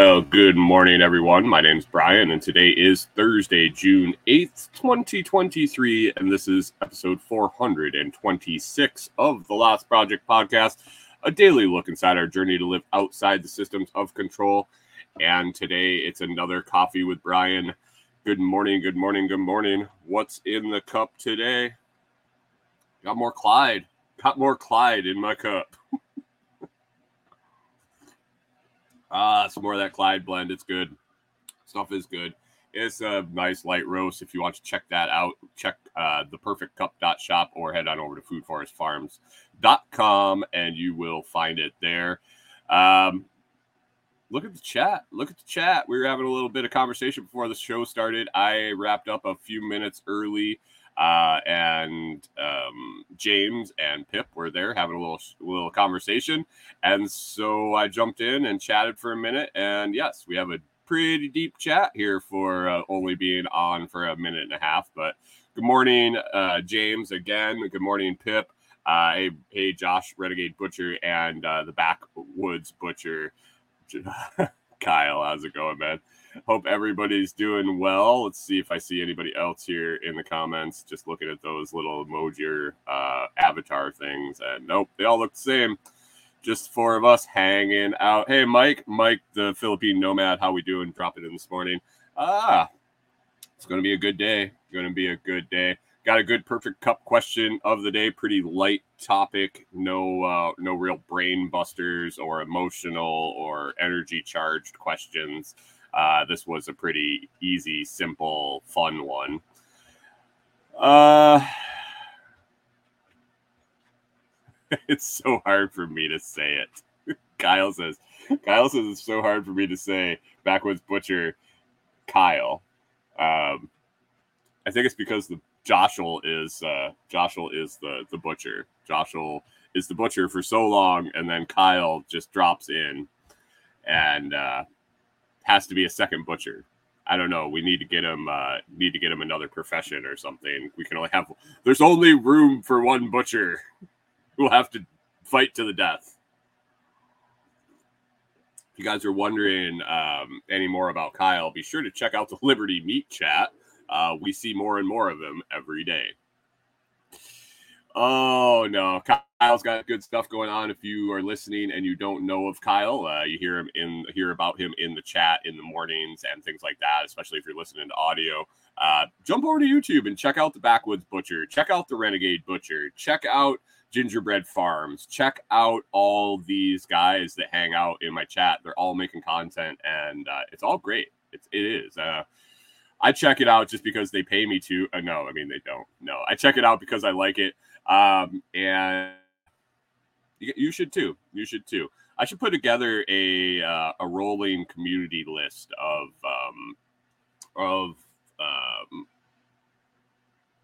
Well, good morning, everyone. My name is Brian, and today is Thursday, June 8th, 2023, and this is episode 426 of the Lots Project podcast, a daily look inside our journey to live outside the systems of control. And today it's another coffee with Brian. Good morning, good morning, good morning. What's in the cup today? Got more Clyde. Got more Clyde in my cup. Ah, some more of that Clyde blend. It's good. Stuff is good. It's a nice light roast. If you want to check that out, check uh, the perfect cup shop or head on over to foodforestfarms.com and you will find it there. Um, look at the chat. Look at the chat. We were having a little bit of conversation before the show started. I wrapped up a few minutes early. Uh, and um, James and Pip were there having a little little conversation, and so I jumped in and chatted for a minute. And yes, we have a pretty deep chat here for uh, only being on for a minute and a half. But good morning, uh, James. Again, good morning, Pip. Uh, hey, hey, Josh, Renegade Butcher, and uh, the Backwoods Butcher, Kyle. How's it going, man? Hope everybody's doing well. Let's see if I see anybody else here in the comments. Just looking at those little emoji uh, avatar things, and nope, they all look the same. Just four of us hanging out. Hey, Mike, Mike, the Philippine nomad, how we doing? Drop it in this morning. Ah, it's going to be a good day. Going to be a good day. Got a good perfect cup question of the day. Pretty light topic. No, uh, no real brain busters or emotional or energy charged questions. Uh, this was a pretty easy, simple, fun one. Uh, it's so hard for me to say it. Kyle says, Kyle says it's so hard for me to say backwoods butcher Kyle. Um, I think it's because the Joshel is uh, Joshel is the the butcher. Joshel is the butcher for so long, and then Kyle just drops in, and uh, has to be a second butcher. I don't know. We need to get him. Uh, need to get him another profession or something. We can only have. There's only room for one butcher. We'll have to fight to the death. If you guys are wondering um, any more about Kyle, be sure to check out the Liberty Meat Chat. Uh, we see more and more of him every day. Oh no, Kyle's got good stuff going on. If you are listening and you don't know of Kyle, uh, you hear him in hear about him in the chat in the mornings and things like that. Especially if you're listening to audio, uh, jump over to YouTube and check out the Backwoods Butcher. Check out the Renegade Butcher. Check out Gingerbread Farms. Check out all these guys that hang out in my chat. They're all making content, and uh, it's all great. It's it is. Uh, I check it out just because they pay me to. Uh, no, I mean they don't. No, I check it out because I like it. Um, and you, should too. You should too. I should put together a uh, a rolling community list of um, of um,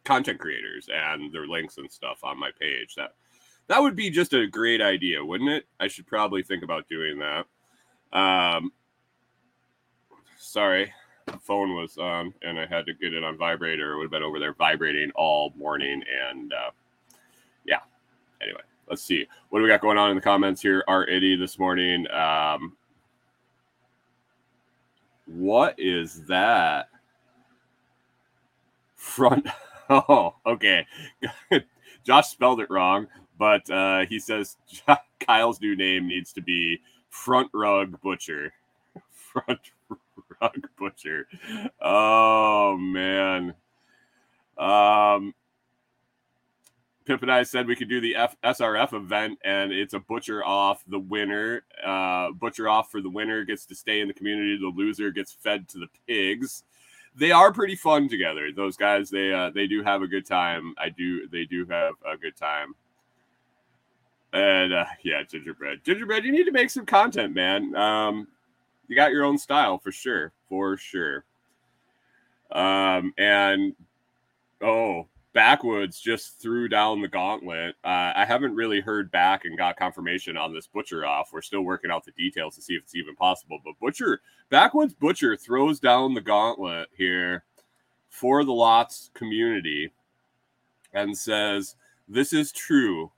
content creators and their links and stuff on my page. That that would be just a great idea, wouldn't it? I should probably think about doing that. Um, sorry, the phone was on and I had to get it on vibrator. It would have been over there vibrating all morning and. Uh. Anyway, let's see. What do we got going on in the comments here? Art Eddie this morning. Um, what is that? Front. Oh, okay. Josh spelled it wrong, but uh, he says Kyle's new name needs to be Front Rug Butcher. Front Rug Butcher. Oh man. Um, Pip and I said we could do the F- SRF event, and it's a butcher off. The winner, uh, butcher off for the winner gets to stay in the community. The loser gets fed to the pigs. They are pretty fun together. Those guys, they uh, they do have a good time. I do. They do have a good time. And uh, yeah, gingerbread, gingerbread. You need to make some content, man. Um, you got your own style for sure, for sure. Um, and oh, Backwoods just threw down the gauntlet. Uh, I haven't really heard back and got confirmation on this Butcher off. We're still working out the details to see if it's even possible. But Butcher, Backwoods Butcher throws down the gauntlet here for the lots community and says, This is true.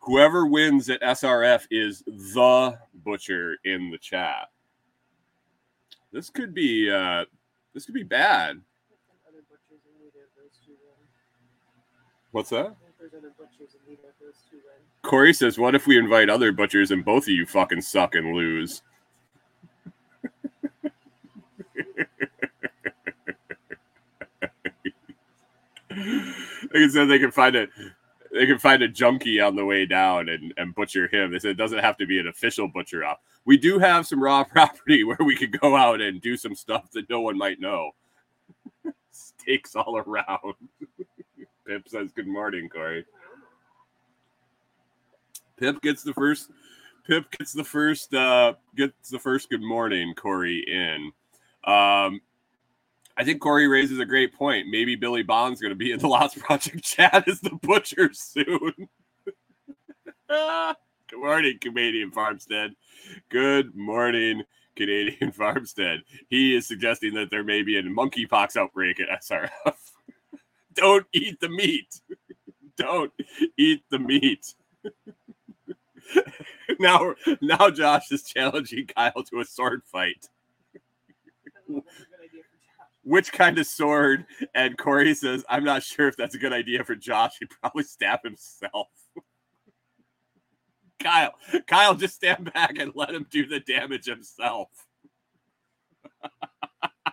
Whoever wins at SRF is the butcher in the chat. This could be uh this could be bad. Other butchers in need of those two win. What's that? I think there's other butchers in need of those two that? Corey says, What if we invite other butchers and both of you fucking suck and lose? I said, they can find a they can find a junkie on the way down and, and butcher him. They said it doesn't have to be an official butcher up. We do have some raw property where we could go out and do some stuff that no one might know. Steaks all around. Pip says good morning, Corey. Pip gets the first Pip gets the first uh gets the first good morning Corey in. Um I think Corey raises a great point. Maybe Billy Bond's going to be in the Lots Project chat as the butcher soon. Good morning, Canadian Farmstead. Good morning, Canadian Farmstead. He is suggesting that there may be a monkeypox outbreak at SRF. Don't eat the meat. Don't eat the meat. now, now Josh is challenging Kyle to a sword fight. Which kind of sword? And Corey says, I'm not sure if that's a good idea for Josh. He'd probably stab himself. Kyle, Kyle, just stand back and let him do the damage himself.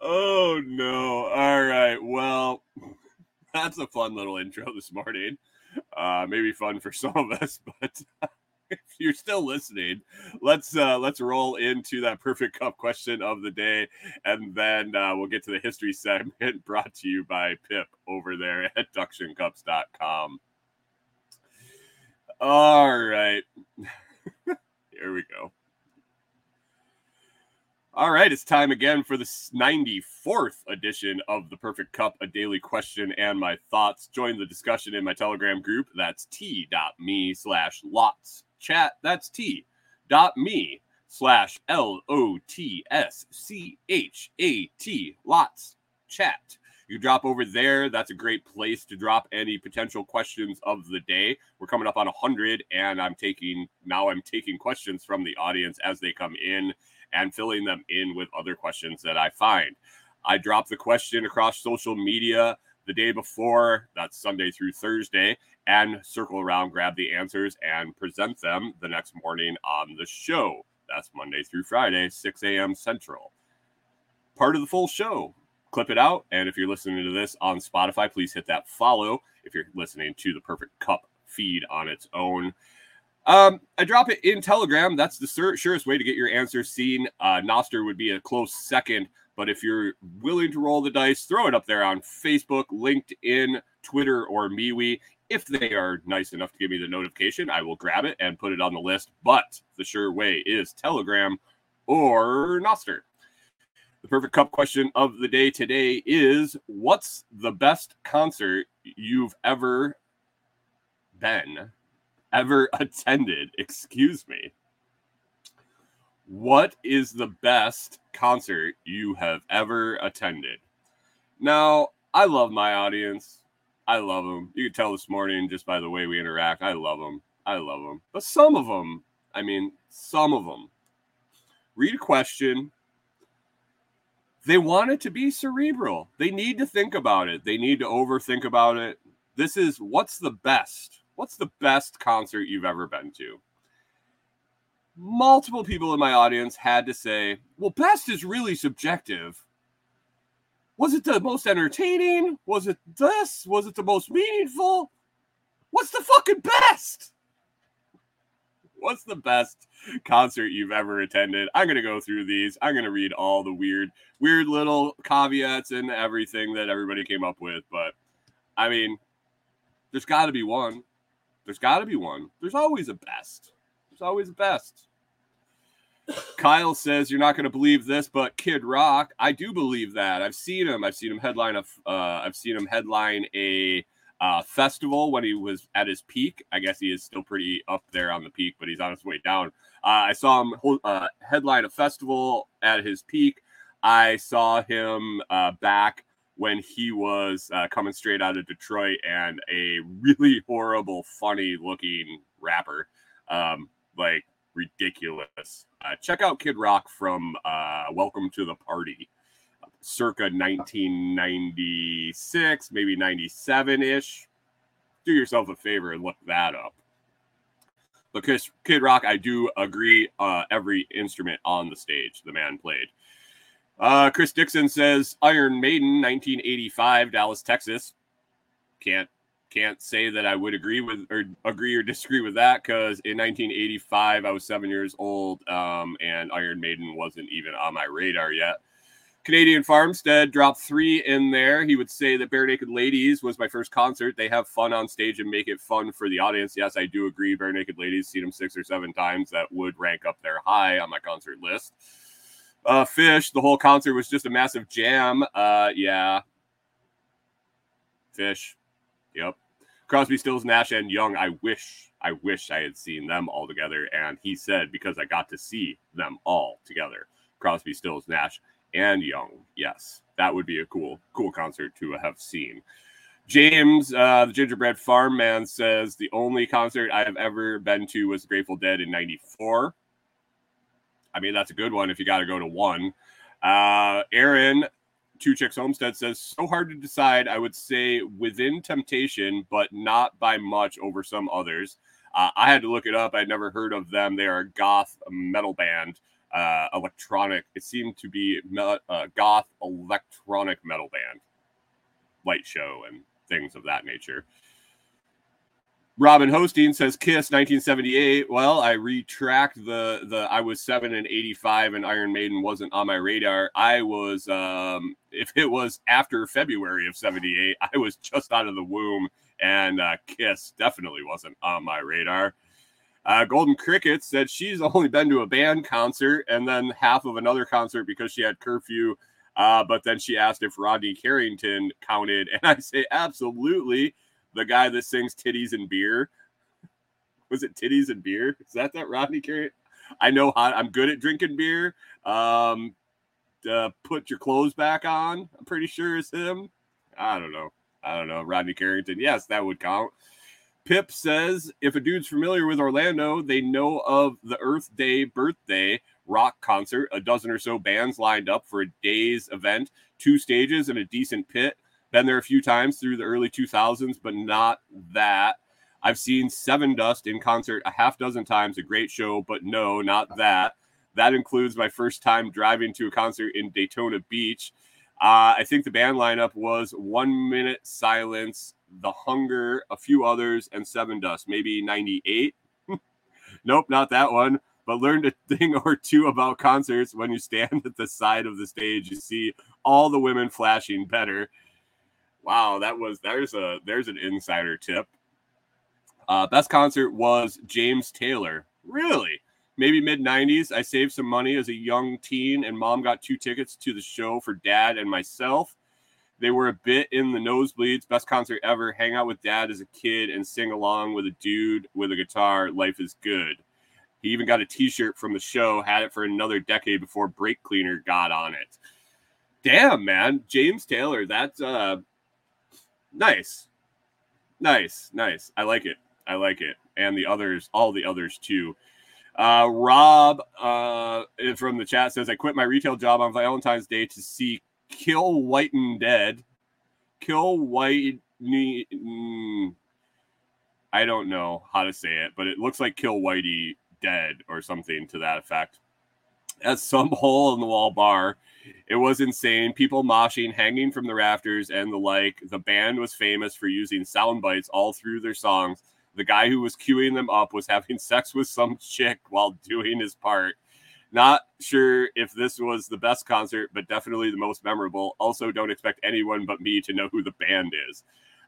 oh no. All right. Well, that's a fun little intro this morning. Uh maybe fun for some of us, but if you're still listening, let's uh let's roll into that perfect cup question of the day and then uh, we'll get to the history segment brought to you by pip over there at ductioncups.com all right here we go all right it's time again for the 94th edition of the perfect cup a daily question and my thoughts join the discussion in my telegram group that's t.me slash lots chat that's t dot me slash L O T S C H A T lots chat. You drop over there. That's a great place to drop any potential questions of the day. We're coming up on 100, and I'm taking now I'm taking questions from the audience as they come in and filling them in with other questions that I find. I drop the question across social media the day before, that's Sunday through Thursday, and circle around, grab the answers, and present them the next morning on the show. That's Monday through Friday, 6 a.m. Central. Part of the full show. Clip it out. And if you're listening to this on Spotify, please hit that follow. If you're listening to the Perfect Cup feed on its own, um, I drop it in Telegram. That's the sur- surest way to get your answer seen. Uh, Nostr would be a close second, but if you're willing to roll the dice, throw it up there on Facebook, LinkedIn, Twitter, or MeWe. If they are nice enough to give me the notification, I will grab it and put it on the list. But the sure way is Telegram or Nostr. The perfect cup question of the day today is What's the best concert you've ever been, ever attended? Excuse me. What is the best concert you have ever attended? Now, I love my audience. I love them. You can tell this morning just by the way we interact. I love them. I love them. But some of them, I mean, some of them, read a question. They want it to be cerebral. They need to think about it. They need to overthink about it. This is what's the best? What's the best concert you've ever been to? Multiple people in my audience had to say, well, best is really subjective. Was it the most entertaining? Was it this? Was it the most meaningful? What's the fucking best? What's the best concert you've ever attended? I'm gonna go through these. I'm gonna read all the weird, weird little caveats and everything that everybody came up with. But I mean, there's got to be one. There's got to be one. There's always a best. There's always a best. Kyle says you're not going to believe this, but Kid Rock, I do believe that. I've seen him. I've seen him headline a. Uh, I've seen him headline a uh, festival when he was at his peak. I guess he is still pretty up there on the peak, but he's on his way down. Uh, I saw him uh, headline a festival at his peak. I saw him uh, back when he was uh, coming straight out of Detroit and a really horrible, funny looking rapper. Um, like ridiculous. Uh, check out Kid Rock from uh, Welcome to the Party, circa 1996, maybe 97 ish. Do yourself a favor and look that up. Because Kid Rock, I do agree, uh, every instrument on the stage the man played. Uh, Chris Dixon says Iron Maiden, 1985, Dallas, Texas. Can't can't say that I would agree with or agree or disagree with that because in 1985 I was seven years old, um, and Iron Maiden wasn't even on my radar yet. Canadian Farmstead dropped three in there. He would say that Barenaked Ladies was my first concert. They have fun on stage and make it fun for the audience. Yes, I do agree. Barenaked Ladies, seen them six or seven times. That would rank up there high on my concert list. Uh, Phish, the whole concert was just a massive jam. Uh, yeah. Phish. Yep. Crosby, Stills, Nash, and Young. I wish, I wish I had seen them all together. And he said because I got to see them all together. Crosby, Stills, Nash, and Young. Yes, that would be a cool, cool concert to have seen. James, uh, the Gingerbread Farm Man, says the only concert I have ever been to was Grateful Dead in '94. I mean, that's a good one if you got to go to one. Uh, Aaron, Two Chicks Homestead says, so hard to decide. I would say Within Temptation, but not by much over some others. Uh, I had to look it up. I'd never heard of them. They are a goth metal band, uh, electronic. It seemed to be me- uh, goth electronic metal band, light show and things of that nature. Robin Hosteen says Kiss 1978. Well, I retract the the I was 7 and 85 and Iron Maiden wasn't on my radar. I was um if it was after February of 78, I was just out of the womb and uh, Kiss definitely wasn't on my radar. Uh, Golden Cricket said she's only been to a band concert and then half of another concert because she had curfew. Uh, but then she asked if Rodney Carrington counted, and I say absolutely the guy that sings titties and beer. Was it titties and beer? Is that that Rodney Carey? I know how I'm good at drinking beer. Um, uh, put your clothes back on. I'm pretty sure it's him. I don't know. I don't know. Rodney Carrington. Yes, that would count. Pip says if a dude's familiar with Orlando, they know of the Earth Day birthday rock concert. A dozen or so bands lined up for a day's event, two stages and a decent pit. Been there a few times through the early 2000s, but not that. I've seen Sevendust in concert a half dozen times, a great show, but no, not that. That includes my first time driving to a concert in Daytona Beach. Uh, I think the band lineup was One Minute Silence, The Hunger, a few others, and Sevendust, maybe 98. nope, not that one. But learned a thing or two about concerts when you stand at the side of the stage. You see all the women flashing better. Wow, that was there's a there's an insider tip. Uh, best concert was James Taylor. Really? Maybe mid 90s. I saved some money as a young teen, and mom got two tickets to the show for dad and myself. They were a bit in the nosebleeds. Best concert ever. Hang out with dad as a kid and sing along with a dude with a guitar. Life is good. He even got a t shirt from the show, had it for another decade before Brake Cleaner got on it. Damn, man. James Taylor, that's uh nice. Nice, nice. I like it. I like it. And the others, all the others too. Uh, Rob uh, from the chat says, I quit my retail job on Valentine's Day to see Kill White and Dead. Kill White. Mm, I don't know how to say it, but it looks like Kill Whitey Dead or something to that effect. At some hole in the wall bar. It was insane. People moshing, hanging from the rafters, and the like. The band was famous for using sound bites all through their songs. The guy who was queuing them up was having sex with some chick while doing his part. Not sure if this was the best concert, but definitely the most memorable. Also, don't expect anyone but me to know who the band is.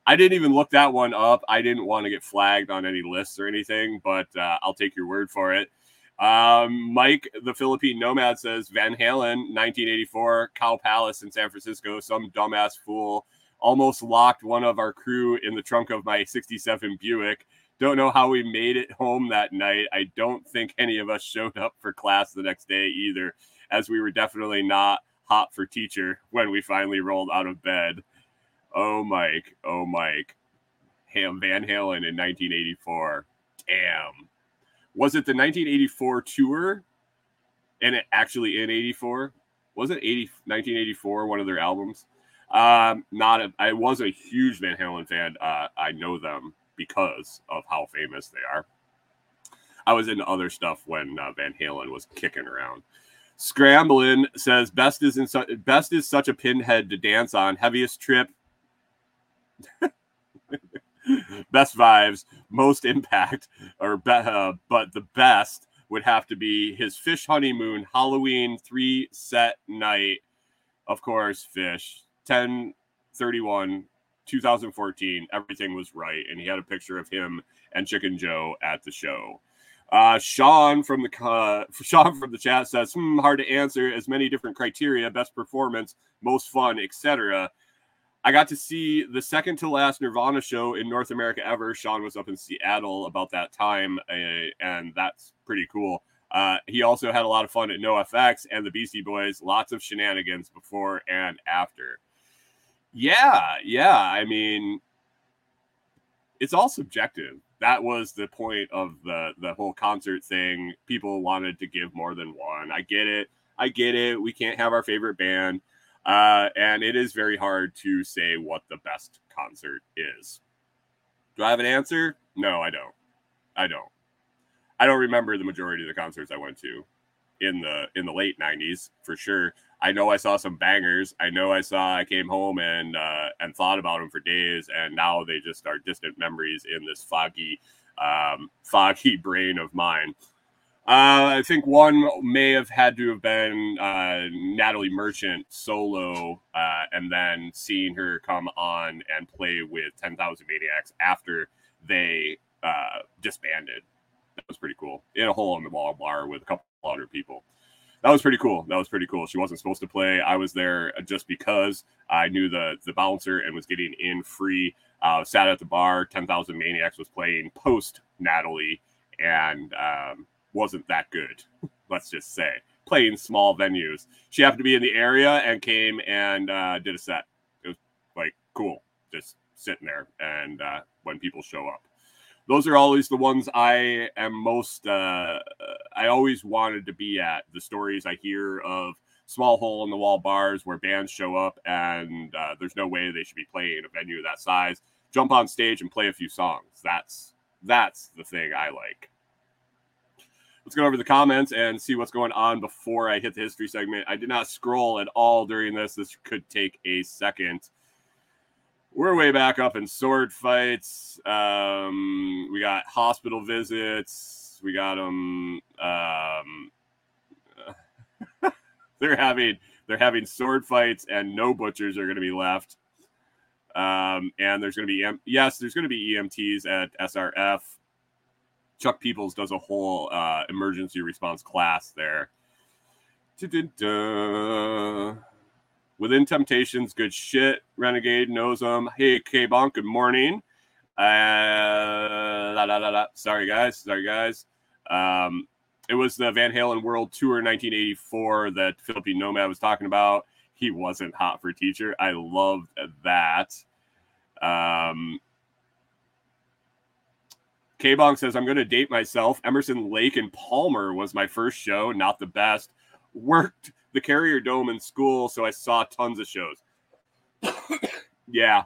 I didn't even look that one up. I didn't want to get flagged on any lists or anything, but uh, I'll take your word for it. Um, Mike, the Philippine nomad, says Van Halen, 1984, Cow Palace in San Francisco. Some dumbass fool almost locked one of our crew in the trunk of my 67 Buick. Don't know how we made it home that night. I don't think any of us showed up for class the next day either, as we were definitely not hot for teacher when we finally rolled out of bed. Oh, Mike. Oh, Mike. Ham Van Halen in 1984. Damn. Was it the 1984 tour? And it actually in 84? Was it 80, 1984, one of their albums? Um, not a, I was a huge Van Halen fan. Uh, I know them because of how famous they are. I was into other stuff when uh, Van Halen was kicking around. Scrambling says best is in su- best is such a pinhead to dance on. Heaviest trip. best vibes, most impact, or be- uh, but the best would have to be his Phish honeymoon Halloween three set night. Of course, Phish 10 31 2014. Everything was right, and he had a picture of him and Chicken Joe at the show. Uh, Sean from the uh, Sean from the chat says, hmm, hard to answer. As many different criteria: best performance, most fun, etc. I got to see the second to last Nirvana show in North America ever. Sean was up in Seattle about that time, uh, and that's pretty cool. Uh, he also had a lot of fun at NoFX and the Beastie Boys. Lots of shenanigans before and after. Yeah, yeah. I mean, it's all subjective. That was the point of the the whole concert thing. People wanted to give more than one. I get it. I get it. We can't have our favorite band. Uh, and it is very hard to say what the best concert is. Do I have an answer? No, I don't. I don't. I don't remember the majority of the concerts I went to in the in the late 90s for sure. I know I saw some bangers. I know I saw I came home and uh, and thought about them for days, and now they just are distant memories in this foggy, um, foggy brain of mine. Uh, I think one may have had to have been uh, Natalie Merchant solo, uh, and then seeing her come on and play with Ten Thousand Maniacs after they uh, disbanded. That was pretty cool. In a hole in the wall bar with a couple hundred people that was pretty cool. That was pretty cool. She wasn't supposed to play. I was there just because I knew the the bouncer and was getting in free. Uh, sat at the bar. Ten Thousand Maniacs was playing post Natalie and um, wasn't that good. Let's just say playing small venues. She happened to be in the area and came and uh, did a set. It was like cool, just sitting there. And uh, when people show up, those are always the ones I am most. Uh, I always wanted to be at. The stories I hear of small hole in the wall bars where bands show up and uh, there's no way they should be playing a venue that size. Jump on stage and play a few songs. That's that's the thing I like. Let's go over the comments and see what's going on before I hit the history segment. I did not scroll at all during this. This could take a second we're way back up in sword fights. Um, we got hospital visits. We got them. Um, they're having they're having sword fights, and no butchers are going to be left. Um, and there's going to be yes, there's going to be EMTs at SRF. Chuck Peoples does a whole uh, emergency response class there. Da-da-da. Within Temptations, good shit. Renegade knows them. Hey, K Bonk, good morning. Uh, la, la, la. Sorry, guys. Sorry, guys. Um, it was the Van Halen World Tour 1984 that Philippine Nomad was talking about. He wasn't hot for teacher. I loved that. Um, K Bonk says, I'm going to date myself. Emerson Lake and Palmer was my first show, not the best. Worked the Carrier Dome in school, so I saw tons of shows. yeah.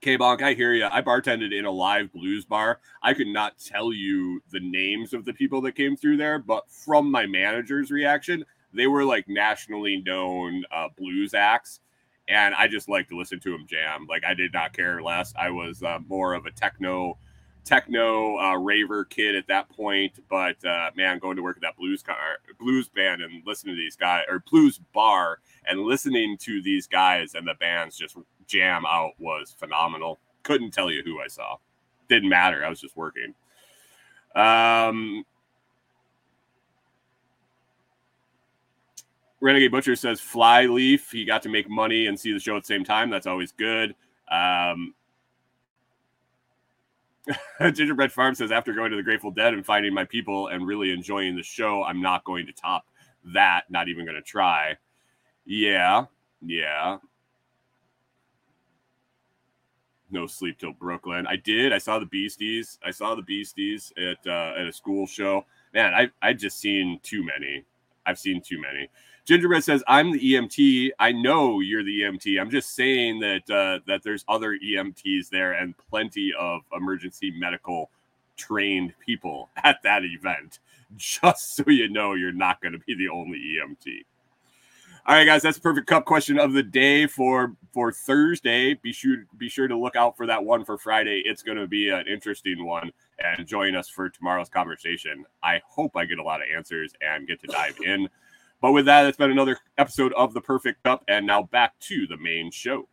K Bonk, I hear you. I bartended in a live blues bar. I could not tell you the names of the people that came through there, but from my manager's reaction, they were like nationally known uh, blues acts. And I just like to listen to them jam. Like I did not care less. I was uh, more of a techno techno uh, raver kid at that point. But uh, man, going to work at that blues car, blues band and listening to these guys or blues bar and listening to these guys and the bands just jam out was phenomenal. Couldn't tell you who I saw. Didn't matter. I was just working. Um, Renegade Butcher says Flyleaf. He got to make money and see the show at the same time. That's always good. Um, Gingerbread Farm says, after going to the Grateful Dead and finding my people and really enjoying the show, I'm not going to top that. Not even going to try. Yeah, yeah. No sleep till Brooklyn. I did. I saw the Beasties. I saw the Beasties at uh, at a school show. Man, I I just seen too many. I've seen too many. Gingerbread says, "I'm the EMT. I know you're the EMT. I'm just saying that uh, that there's other EMTs there and plenty of emergency medical trained people at that event. Just so you know, you're not going to be the only EMT." All right, guys, that's the perfect cup question of the day for for Thursday. Be sure be sure to look out for that one for Friday. It's going to be an interesting one, and join us for tomorrow's conversation. I hope I get a lot of answers and get to dive in. But with that, it's been another episode of the Perfect Cup, and now back to the main show.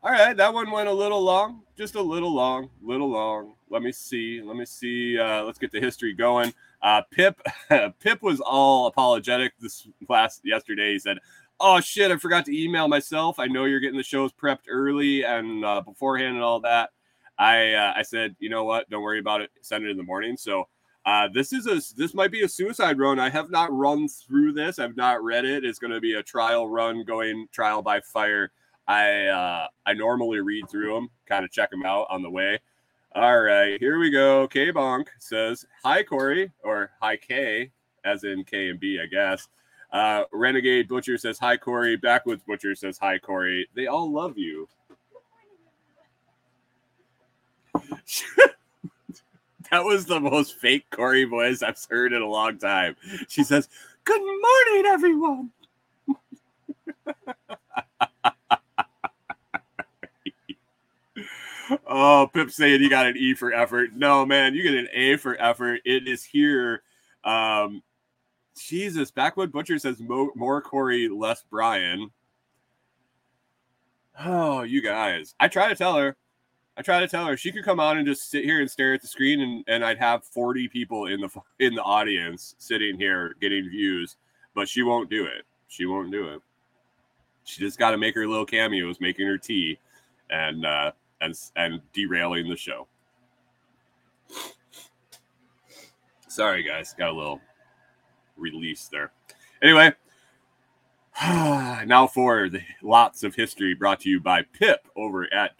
All right, that one went a little long, just a little long, little long. Let me see. Let me see. Uh, let's get the history going. Uh, Pip, Pip was all apologetic this last yesterday. He said, "Oh shit, I forgot to email myself. I know you're getting the shows prepped early and uh, beforehand and all that." I uh, I said, "You know what? Don't worry about it. Send it in the morning." So uh, this is a this might be a suicide run. I have not run through this. I've not read it. It's going to be a trial run, going trial by fire. I uh, I normally read through them, kind of check them out on the way. All right, here we go. K Bonk says, Hi, Corey, or Hi, K, as in K and B, I guess. Uh, Renegade Butcher says, Hi, Corey. Backwoods Butcher says, Hi, Corey. They all love you. that was the most fake Corey voice I've heard in a long time. She says, Good morning, everyone. Oh, Pip saying you got an E for effort. No, man, you get an A for effort. It is here. Um, Jesus, Backwood Butcher says more, more Corey, less Brian. Oh, you guys. I try to tell her. I try to tell her she could come on and just sit here and stare at the screen, and, and I'd have 40 people in the in the audience sitting here getting views, but she won't do it. She won't do it. She just got to make her little cameos, making her tea, and uh, and and derailing the show. Sorry, guys, got a little release there. Anyway, now for the lots of history brought to you by Pip over at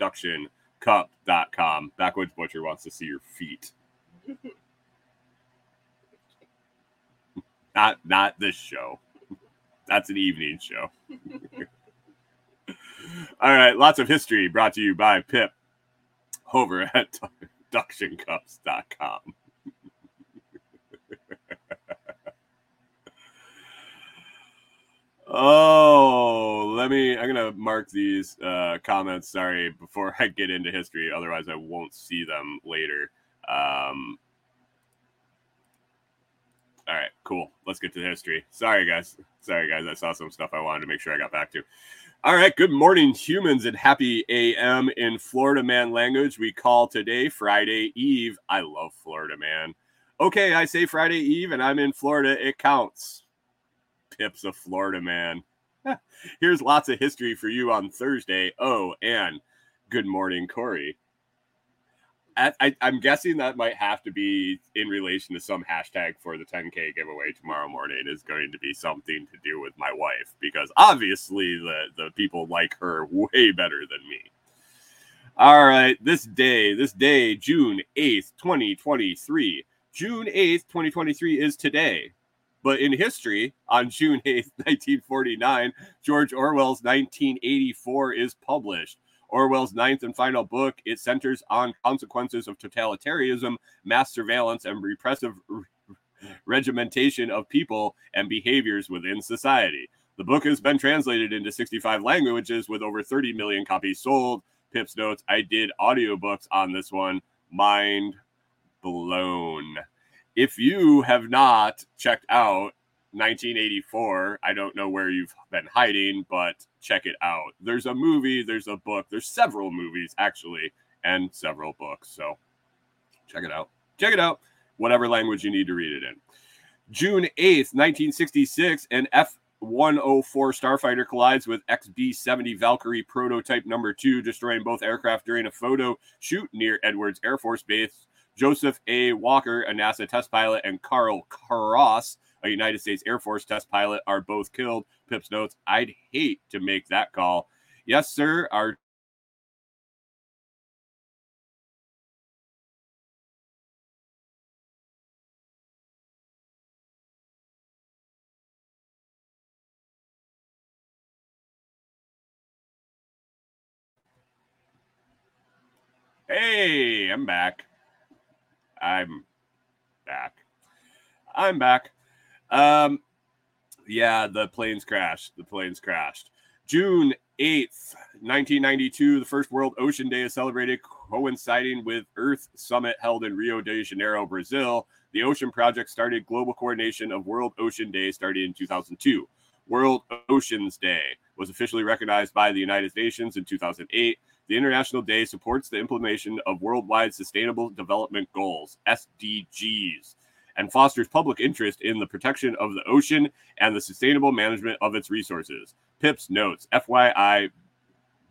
ductioncup.com. Backwoods Butcher wants to see your feet. not not this show. That's an evening show. All right, lots of history brought to you by Pip over at ductioncups.com. oh, let me. I'm gonna mark these uh, comments. Sorry, before I get into history, otherwise I won't see them later. Um, all right, cool. Let's get to the history. Sorry, guys. Sorry, guys. I saw some stuff I wanted to make sure I got back to. All right, good morning, humans, and happy AM in Florida man language. We call today Friday Eve. I love Florida man. Okay, I say Friday Eve, and I'm in Florida. It counts. Pip's a Florida man. Here's lots of history for you on Thursday. Oh, and good morning, Corey. I, I'm guessing that might have to be in relation to some hashtag for the 10K giveaway tomorrow morning is going to be something to do with my wife because obviously the, the people like her way better than me. All right, this day, this day, June 8th, 2023. June 8th, 2023 is today. But in history, on June 8th, 1949, George Orwell's 1984 is published. Orwell's ninth and final book, it centers on consequences of totalitarianism, mass surveillance, and repressive regimentation of people and behaviors within society. The book has been translated into 65 languages with over 30 million copies sold. Pips notes, I did audiobooks on this one. Mind blown. If you have not checked out 1984. I don't know where you've been hiding, but check it out. There's a movie, there's a book, there's several movies actually, and several books. So check it out. Check it out. Whatever language you need to read it in. June 8th, 1966, an F 104 Starfighter collides with XB 70 Valkyrie prototype number two, destroying both aircraft during a photo shoot near Edwards Air Force Base. Joseph A. Walker, a NASA test pilot, and Carl Cross, a United States Air Force test pilot, are both killed. Pips notes, I'd hate to make that call. Yes, sir. Our Hey, I'm back. I'm back. I'm back. Um, yeah, the planes crashed. The planes crashed. June 8th, 1992, the first World Ocean Day is celebrated, coinciding with Earth Summit held in Rio de Janeiro, Brazil. The Ocean Project started global coordination of World Ocean Day starting in 2002. World Oceans Day was officially recognized by the United Nations in 2008. The International Day supports the implementation of worldwide sustainable development goals, SDGs, and fosters public interest in the protection of the ocean and the sustainable management of its resources. Pips notes, FYI,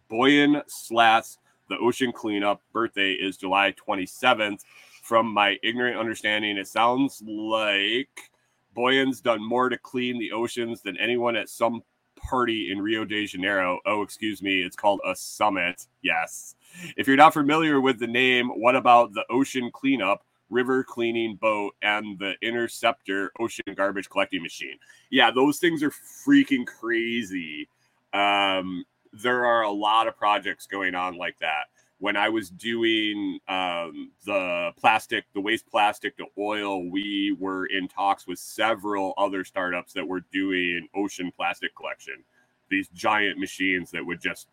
Boyan Slat's The Ocean Cleanup birthday is July 27th. From my ignorant understanding, it sounds like Boyan's done more to clean the oceans than anyone at some party in Rio de Janeiro. Oh, excuse me, it's called a summit. Yes. If you're not familiar with the name, what about the ocean cleanup, river cleaning boat, and the interceptor ocean garbage collecting machine? Yeah, those things are freaking crazy. Um, there are a lot of projects going on like that. When I was doing um, the plastic, the waste plastic to oil, we were in talks with several other startups that were doing ocean plastic collection. These giant machines that would just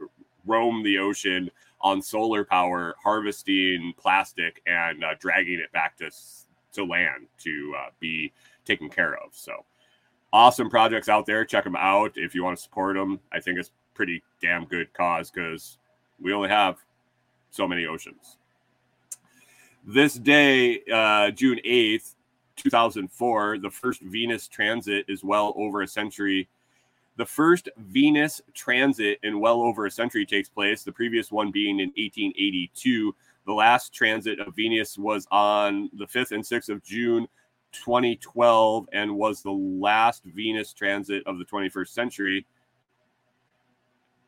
roam the ocean on solar power, harvesting plastic and uh, dragging it back to to land to uh, be taken care of. So awesome projects out there. Check them out if you want to support them. I think it's pretty damn good cause because we only have so many oceans. This day, uh, June 8th, 2004, the first Venus transit is well over a century. The first Venus transit in well over a century takes place, the previous one being in 1882. The last transit of Venus was on the 5th and 6th of June 2012 and was the last Venus transit of the 21st century.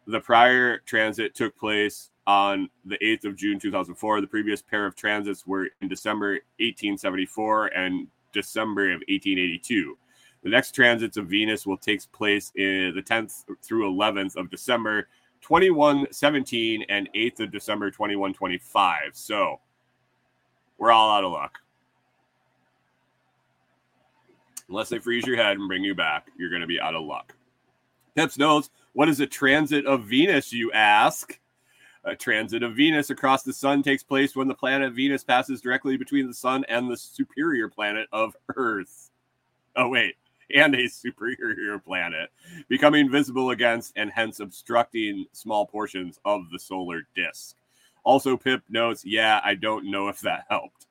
The prior transit took place on the 8th of June 2004. The previous pair of transits were in December 1874 and December of 1882. The next transits of Venus will take place in the 10th through 11th of December 2117 and 8th of December 2125. So we're all out of luck. Unless they freeze your head and bring you back, you're going to be out of luck. Pips knows what is a transit of Venus, you ask? A transit of Venus across the sun takes place when the planet Venus passes directly between the sun and the superior planet of Earth. Oh, wait, and a superior planet, becoming visible against and hence obstructing small portions of the solar disk. Also, Pip notes, yeah, I don't know if that helped.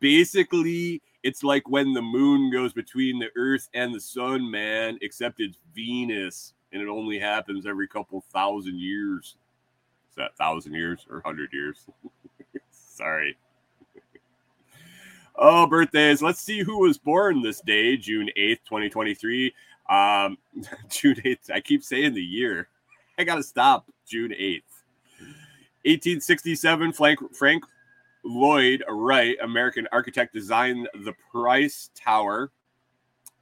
Basically, it's like when the moon goes between the earth and the sun, man, except it's Venus and it only happens every couple thousand years. Is that thousand years or hundred years? Sorry. oh, birthdays. Let's see who was born this day, June 8th, 2023. Um, June 8th. I keep saying the year. I gotta stop. June 8th. 1867, Frank, Frank Lloyd Wright, American architect, designed the Price Tower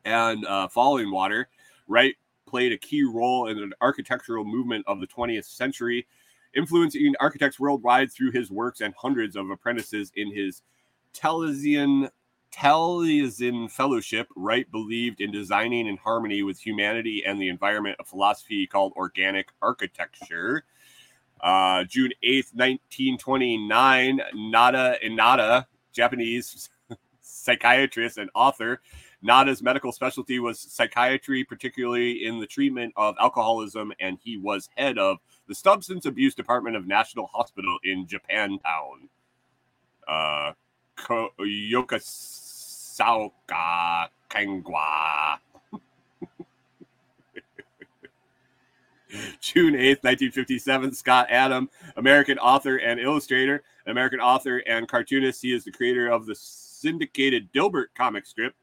and uh, Falling Water. Wright played a key role in an architectural movement of the 20th century influencing architects worldwide through his works and hundreds of apprentices in his Taliesin Taliesin Fellowship. Wright believed in designing in harmony with humanity and the environment, a philosophy called organic architecture. Uh, June 8th, 1929, Nada Inada, Japanese psychiatrist and author. Nada's medical specialty was psychiatry, particularly in the treatment of alcoholism, and he was head of the Substance Abuse Department of National Hospital in Japantown. Uh, Ko- Yokosuka Kangwa. June 8th, 1957, Scott Adam, American author and illustrator, American author and cartoonist. He is the creator of the syndicated Dilbert comic strip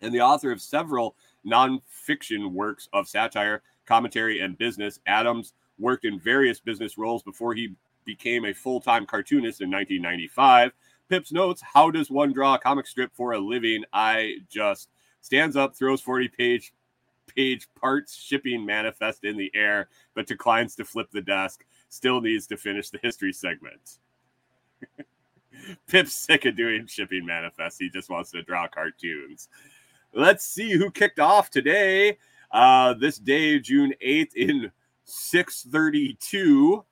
and the author of several nonfiction works of satire, commentary, and business. Adams worked in various business roles before he became a full time cartoonist in 1995. Pips notes, How does one draw a comic strip for a living? I just stands up, throws 40 page page parts shipping manifest in the air, but declines to flip the desk. Still needs to finish the history segment. Pip's sick of doing shipping manifests. He just wants to draw cartoons. Let's see who kicked off today. Uh, this day, June 8th, in 632,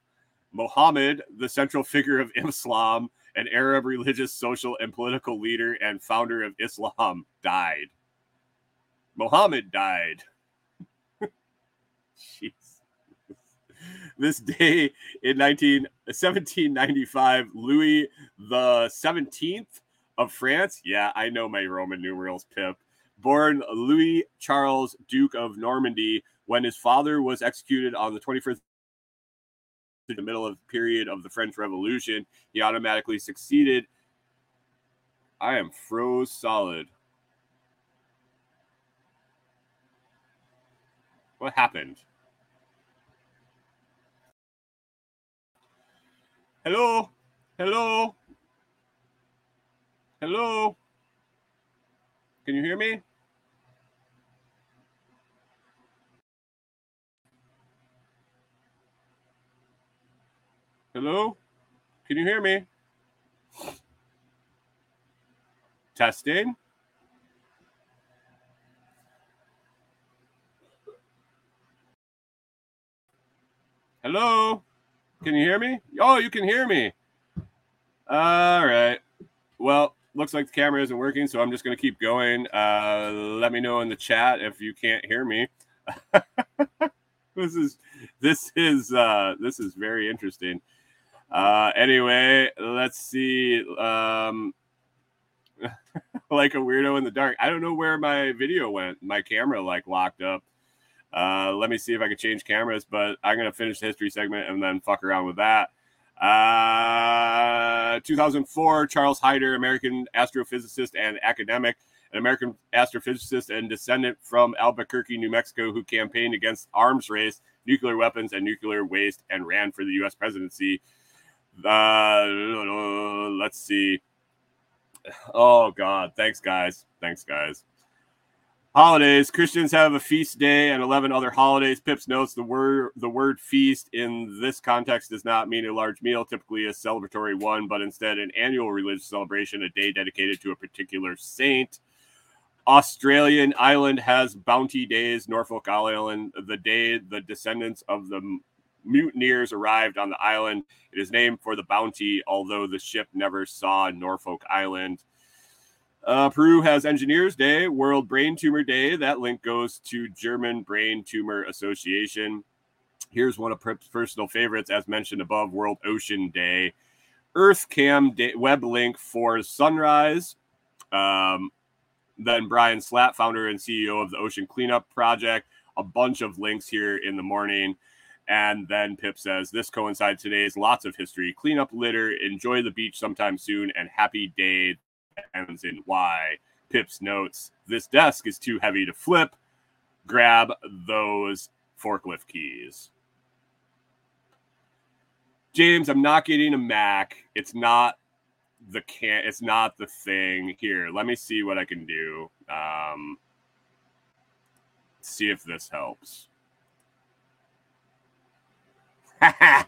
Muhammad, the central figure of Islam, an Arab religious, social, and political leader and founder of Islam, died. Muhammad died. Jeez. This day in 19, 1795, Louis the 17th of France. Yeah, I know my Roman numerals, Pip. Born Louis Charles, Duke of Normandy, when his father was executed on the 21st in the middle of the period of the French Revolution, he automatically succeeded. I am froze solid. What happened? Hello? Hello? Hello? Can you hear me? Hello? Can you hear me? Testing. Hello? Can you hear me? Oh, you can hear me. All right. Well, looks like the camera isn't working, so I'm just going to keep going. Uh, let me know in the chat if you can't hear me. this is this is uh, this is very interesting. Uh, anyway, let's see. Um, like a weirdo in the dark. I don't know where my video went. My camera like locked up. Uh, let me see if I can change cameras, but I'm gonna finish the history segment and then fuck around with that. Uh, 2004, Charles Hyder, American astrophysicist and academic, an American astrophysicist and descendant from Albuquerque, New Mexico, who campaigned against arms race, nuclear weapons, and nuclear waste, and ran for the U.S. presidency. Uh, let's see. Oh God, thanks guys, thanks guys. Holidays. Christians have a feast day and 11 other holidays. Pips notes the word the word feast in this context does not mean a large meal, typically a celebratory one, but instead an annual religious celebration, a day dedicated to a particular saint. Australian island has bounty days. Norfolk Island, the day the descendants of the mutineers arrived on the island. It is named for the bounty, although the ship never saw Norfolk Island. Uh, Peru has Engineers Day, World Brain Tumor Day. That link goes to German Brain Tumor Association. Here's one of personal favorites, as mentioned above, World Ocean Day. Earth Cam Day, web link for Sunrise. Um, then Brian Slat, founder and CEO of the Ocean Cleanup Project. A bunch of links here in the morning. And then Pip says, This coincides today's lots of history. Clean up litter, enjoy the beach sometime soon, and happy day ends in Y. Pip's notes, This desk is too heavy to flip. Grab those forklift keys. James, I'm not getting a Mac. It's not the can it's not the thing. Here, let me see what I can do. Um see if this helps. I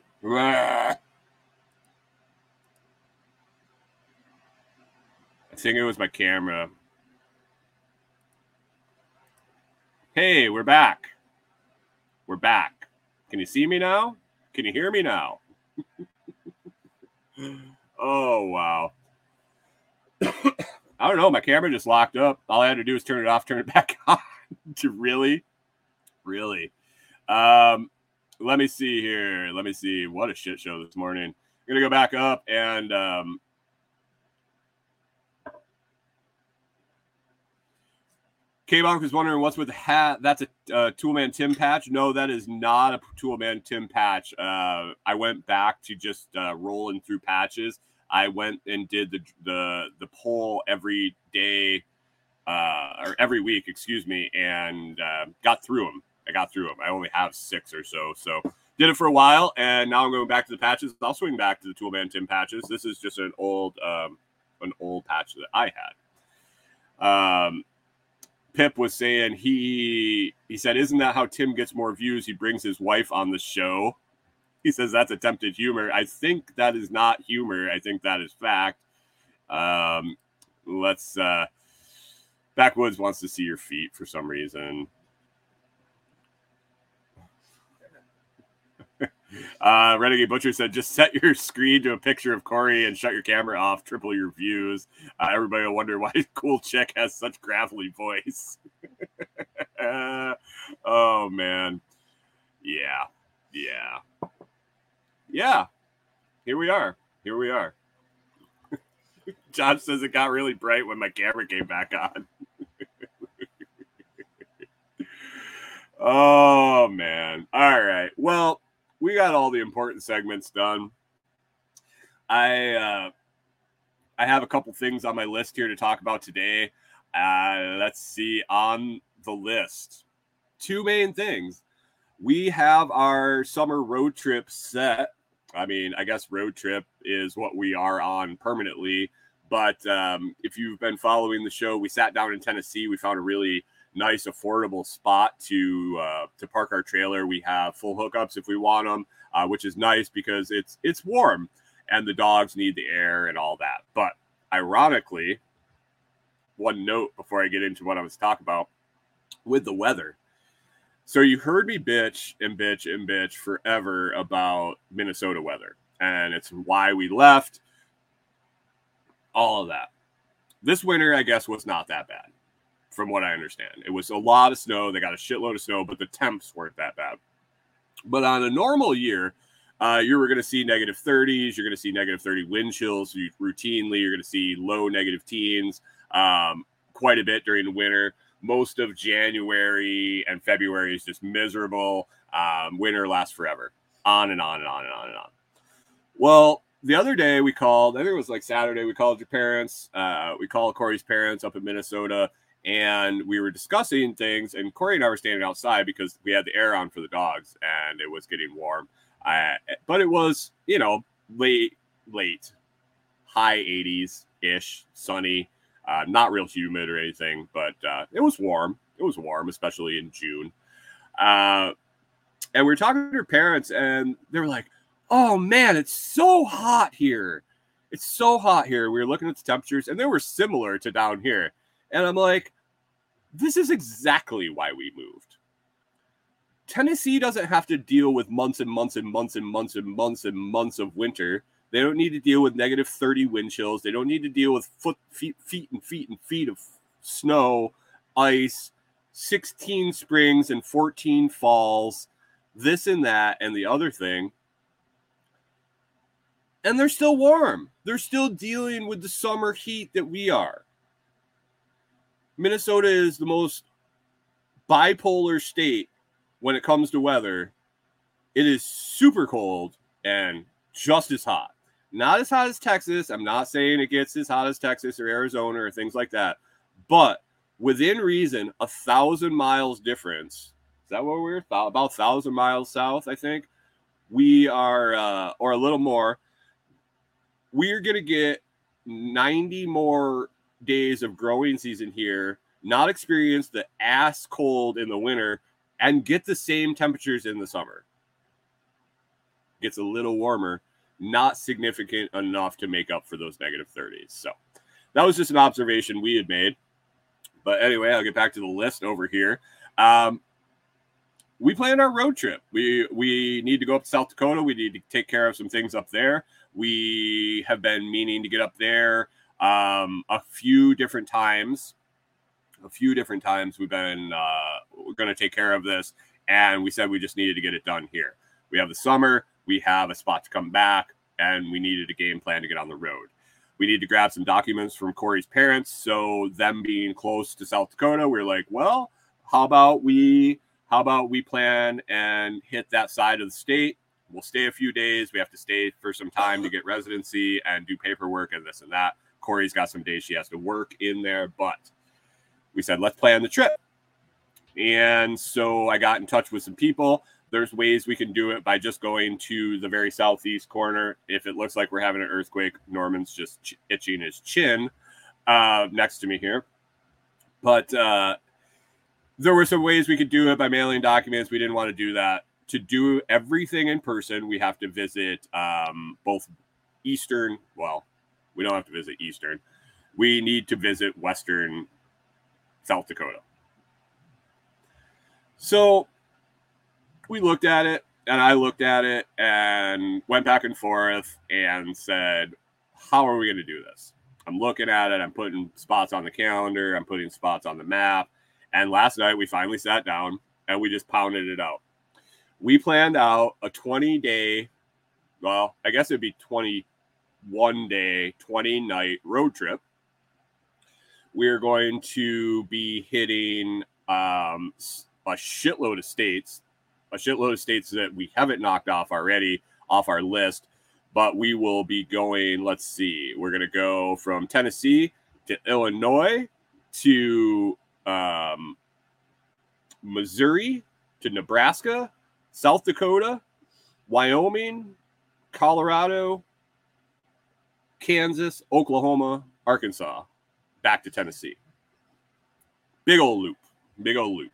think it was my camera. Hey, we're back. We're back. Can you see me now? Can you hear me now? oh, wow. I don't know. My camera just locked up. All I had to do was turn it off, turn it back on. to really, really. Um, let me see here. Let me see. What a shit show this morning. I'm gonna go back up and um, K-Bonk was wondering what's with the hat. That's a uh, Toolman Tim patch. No, that is not a Toolman Tim patch. Uh, I went back to just uh, rolling through patches. I went and did the the the poll every day uh, or every week, excuse me, and uh, got through them. I got through them. I only have six or so, so did it for a while, and now I'm going back to the patches. I'll swing back to the Toolman Tim patches. This is just an old, um, an old patch that I had. Um, Pip was saying he he said, "Isn't that how Tim gets more views? He brings his wife on the show." He says that's attempted humor. I think that is not humor. I think that is fact. Um, let's. Uh, Backwoods wants to see your feet for some reason. Uh, Renegade Butcher said, just set your screen to a picture of Corey and shut your camera off, triple your views. Uh, everybody will wonder why Cool Chick has such gravelly voice. uh, oh, man. Yeah. Yeah. Yeah. Here we are. Here we are. Josh says it got really bright when my camera came back on. oh, man. All right. Well, we got all the important segments done. I uh, I have a couple things on my list here to talk about today. Uh, let's see on the list. Two main things. We have our summer road trip set. I mean, I guess road trip is what we are on permanently. But um, if you've been following the show, we sat down in Tennessee. We found a really nice, affordable spot to uh, to park our trailer. We have full hookups if we want them, uh, which is nice because it's it's warm and the dogs need the air and all that. But ironically, one note before I get into what I was talking about with the weather. So you heard me bitch and bitch and bitch forever about Minnesota weather, and it's why we left. All of that. This winter, I guess, was not that bad from what I understand. It was a lot of snow. They got a shitload of snow, but the temps weren't that bad. But on a normal year, uh, you were going to see negative 30s. You're going to see negative 30 wind chills you, routinely. You're going to see low negative teens um, quite a bit during the winter. Most of January and February is just miserable. Um, winter lasts forever. On and on and on and on and on. Well, the other day we called, I think it was like Saturday, we called your parents. Uh, we called Corey's parents up in Minnesota and we were discussing things. And Corey and I were standing outside because we had the air on for the dogs, and it was getting warm. Uh, but it was, you know, late, late, high 80s ish, sunny, uh, not real humid or anything, but uh, it was warm. It was warm, especially in June. Uh, and we were talking to her parents, and they were like, "Oh man, it's so hot here! It's so hot here." We were looking at the temperatures, and they were similar to down here. And I'm like, this is exactly why we moved. Tennessee doesn't have to deal with months and months and months and months and months and months of winter. They don't need to deal with negative 30 wind chills. They don't need to deal with foot, feet, feet and feet and feet of snow, ice, 16 springs and 14 falls, this and that, and the other thing. And they're still warm. They're still dealing with the summer heat that we are. Minnesota is the most bipolar state when it comes to weather. It is super cold and just as hot. Not as hot as Texas. I'm not saying it gets as hot as Texas or Arizona or things like that, but within reason, a thousand miles difference. Is that what we're about? A thousand miles south, I think. We are, uh, or a little more. We're gonna get 90 more days of growing season here, not experience the ass cold in the winter, and get the same temperatures in the summer. Gets a little warmer, not significant enough to make up for those negative 30s. So that was just an observation we had made. But anyway, I'll get back to the list over here. Um, we planned our road trip. We we need to go up to South Dakota. We need to take care of some things up there. We have been meaning to get up there um, a few different times. A few different times we've been uh, we're going to take care of this, and we said we just needed to get it done here. We have the summer, we have a spot to come back, and we needed a game plan to get on the road. We need to grab some documents from Corey's parents. So them being close to South Dakota, we're like, well, how about we how about we plan and hit that side of the state? We'll stay a few days. We have to stay for some time to get residency and do paperwork and this and that. Corey's got some days she has to work in there, but we said, let's plan the trip. And so I got in touch with some people. There's ways we can do it by just going to the very southeast corner. If it looks like we're having an earthquake, Norman's just ch- itching his chin uh, next to me here. But uh, there were some ways we could do it by mailing documents. We didn't want to do that. To do everything in person, we have to visit um, both Eastern. Well, we don't have to visit Eastern. We need to visit Western South Dakota. So we looked at it, and I looked at it and went back and forth and said, How are we going to do this? I'm looking at it. I'm putting spots on the calendar. I'm putting spots on the map. And last night we finally sat down and we just pounded it out. We planned out a 20 day, well, I guess it'd be 21 day, 20 night road trip. We're going to be hitting um, a shitload of states, a shitload of states that we haven't knocked off already off our list but we will be going. Let's see, we're going to go from Tennessee to Illinois to um, Missouri to Nebraska, South Dakota, Wyoming, Colorado, Kansas, Oklahoma, Arkansas, back to Tennessee. Big old loop, big old loop.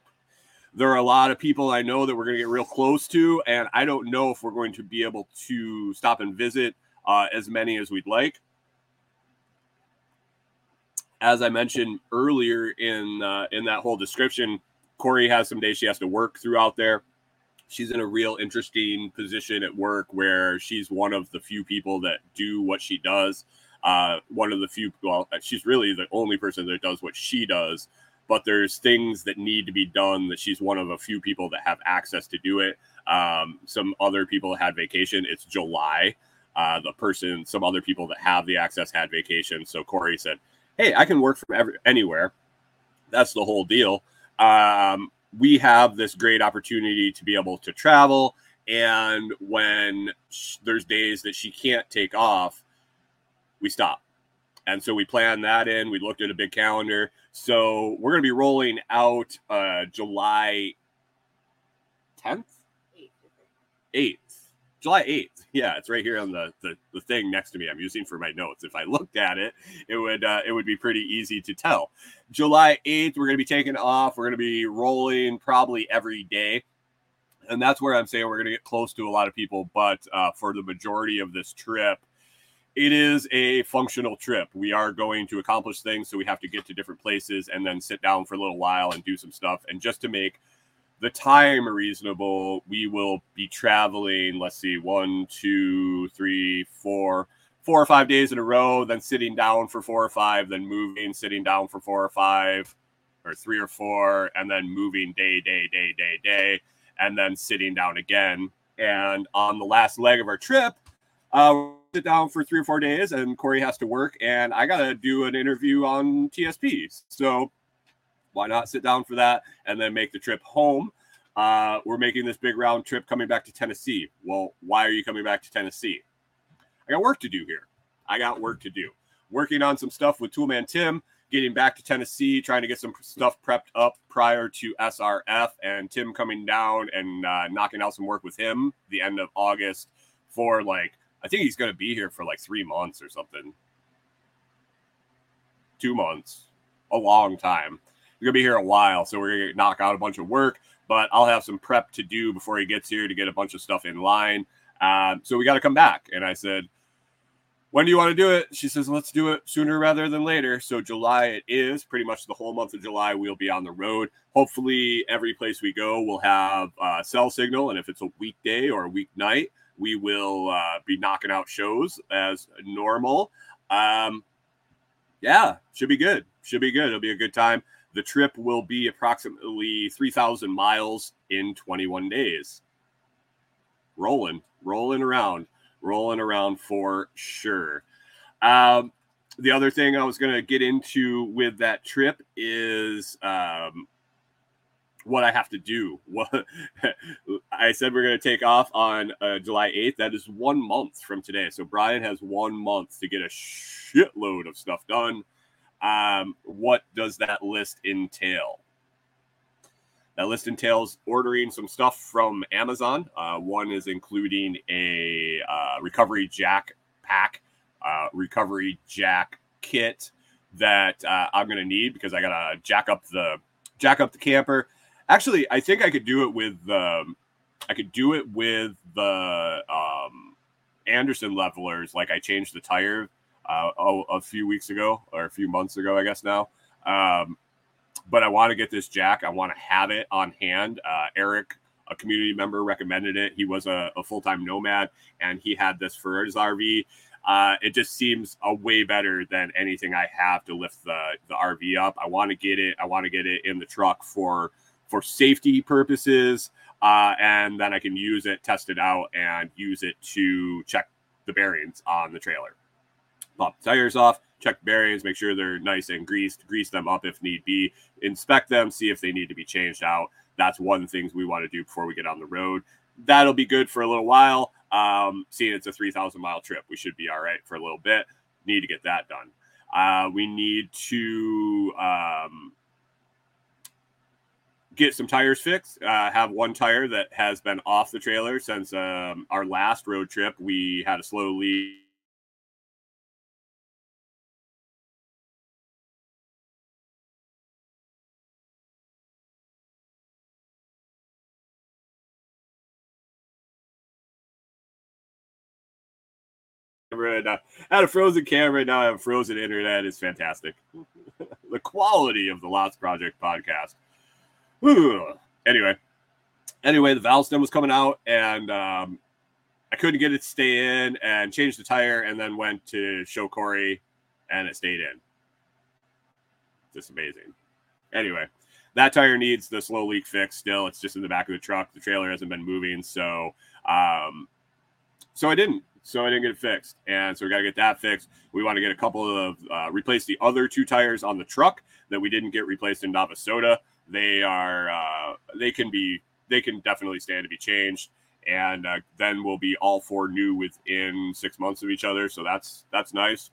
There are a lot of people I know that we're going to get real close to, and I don't know if we're going to be able to stop and visit uh, as many as we'd like. As I mentioned earlier in uh, in that whole description, Corey has some days she has to work throughout there. She's in a real interesting position at work where she's one of the few people that do what she does. Uh, one of the few, well, she's really the only person that does what she does but there's things that need to be done that she's one of a few people that have access to do it. Um, some other people had vacation. It's July. Uh, the person, some other people that have the access had vacation. So Corey said, "Hey, I can work from every, anywhere." That's the whole deal. Um, we have this great opportunity to be able to travel, and when sh- there's days that she can't take off, we stop. And so we planned that in. We looked at a big calendar. So we're going to be rolling out uh, July 10th, Eight, 8th. July 8th. Yeah, it's right here on the, the, the thing next to me. I'm using for my notes. If I looked at it, it would uh, it would be pretty easy to tell. July 8th, we're going to be taking off. We're going to be rolling probably every day. And that's where I'm saying we're going to get close to a lot of people. But uh, for the majority of this trip, it is a functional trip. We are going to accomplish things, so we have to get to different places and then sit down for a little while and do some stuff. And just to make the time reasonable, we will be traveling, let's see, one, two, three, four, four or five days in a row, then sitting down for four or five, then moving, sitting down for four or five, or three or four, and then moving day, day, day, day, day, and then sitting down again. And on the last leg of our trip, uh, sit down for three or four days, and Corey has to work, and I got to do an interview on TSP. So why not sit down for that and then make the trip home? Uh, we're making this big round trip coming back to Tennessee. Well, why are you coming back to Tennessee? I got work to do here. I got work to do. Working on some stuff with Toolman Tim, getting back to Tennessee, trying to get some stuff prepped up prior to SRF, and Tim coming down and uh, knocking out some work with him the end of August for like I think he's going to be here for like three months or something. Two months, a long time. Going to be here a while, so we're to knock out a bunch of work. But I'll have some prep to do before he gets here to get a bunch of stuff in line. Um, so we got to come back. And I said, when do you want to do it? She says, let's do it sooner rather than later. So July it is pretty much the whole month of July. We'll be on the road. Hopefully, every place we go will have uh, cell signal. And if it's a weekday or a weeknight, we will uh, be knocking out shows as normal. Um, yeah, should be good. Should be good. It'll be a good time. The trip will be approximately 3,000 miles in 21 days. Rolling, rolling around, rolling around for sure. Um, the other thing I was going to get into with that trip is um, what I have to do. I said we're going to take off on uh, July 8th. That is one month from today. So Brian has one month to get a shitload of stuff done. Um, what does that list entail? That list entails ordering some stuff from Amazon. Uh, one is including a uh, recovery jack pack, uh, recovery jack kit that uh, I'm going to need because I got to jack up the jack up the camper. Actually, I think I could do it with um, I could do it with the um, Anderson levelers. Like I changed the tire uh, oh, a few weeks ago or a few months ago, I guess now. Um, but I want to get this jack. I want to have it on hand. Uh, Eric, a community member, recommended it. He was a, a full time nomad and he had this for his RV. Uh, it just seems a way better than anything I have to lift the, the RV up. I want to get it. I want to get it in the truck for for safety purposes, uh, and then I can use it, test it out, and use it to check the bearings on the trailer. Pop the tires off, check bearings, make sure they're nice and greased, grease them up if need be, inspect them, see if they need to be changed out. That's one of the things we want to do before we get on the road. That'll be good for a little while. Um, seeing it's a 3,000 mile trip, we should be all right for a little bit. Need to get that done. Uh, we need to um, get some tires fixed. Uh, have one tire that has been off the trailer since um, our last road trip. We had a slow leak camera and I had a frozen camera. Now I have frozen internet. It's fantastic. the quality of the Lots Project podcast. anyway, anyway, the valve stem was coming out and um, I couldn't get it to stay in and changed the tire and then went to show Corey and it stayed in. Just amazing. Anyway, that tire needs the slow leak fix still. It's just in the back of the truck. The trailer hasn't been moving. So, um, so I didn't so I didn't get it fixed. And so we got to get that fixed. We want to get a couple of uh, replace the other two tires on the truck that we didn't get replaced in Navasota. They are uh, they can be they can definitely stand to be changed, and uh, then we'll be all four new within six months of each other. So that's that's nice.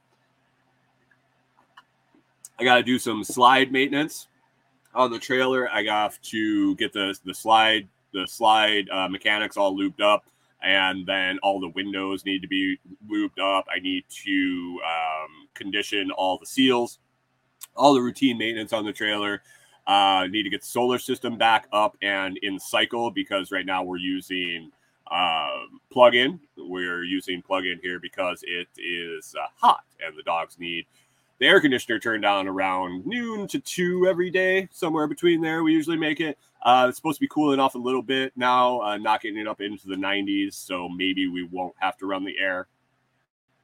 I got to do some slide maintenance on the trailer. I got to get the the slide the slide uh, mechanics all looped up and then all the windows need to be moved up. I need to um, condition all the seals, all the routine maintenance on the trailer. Uh, need to get the solar system back up and in cycle because right now we're using um, plug-in. We're using plug-in here because it is uh, hot and the dogs need the air conditioner turned on around noon to two every day, somewhere between there. We usually make it. Uh, it's supposed to be cooling off a little bit now, uh, not getting it up into the 90s. So maybe we won't have to run the air.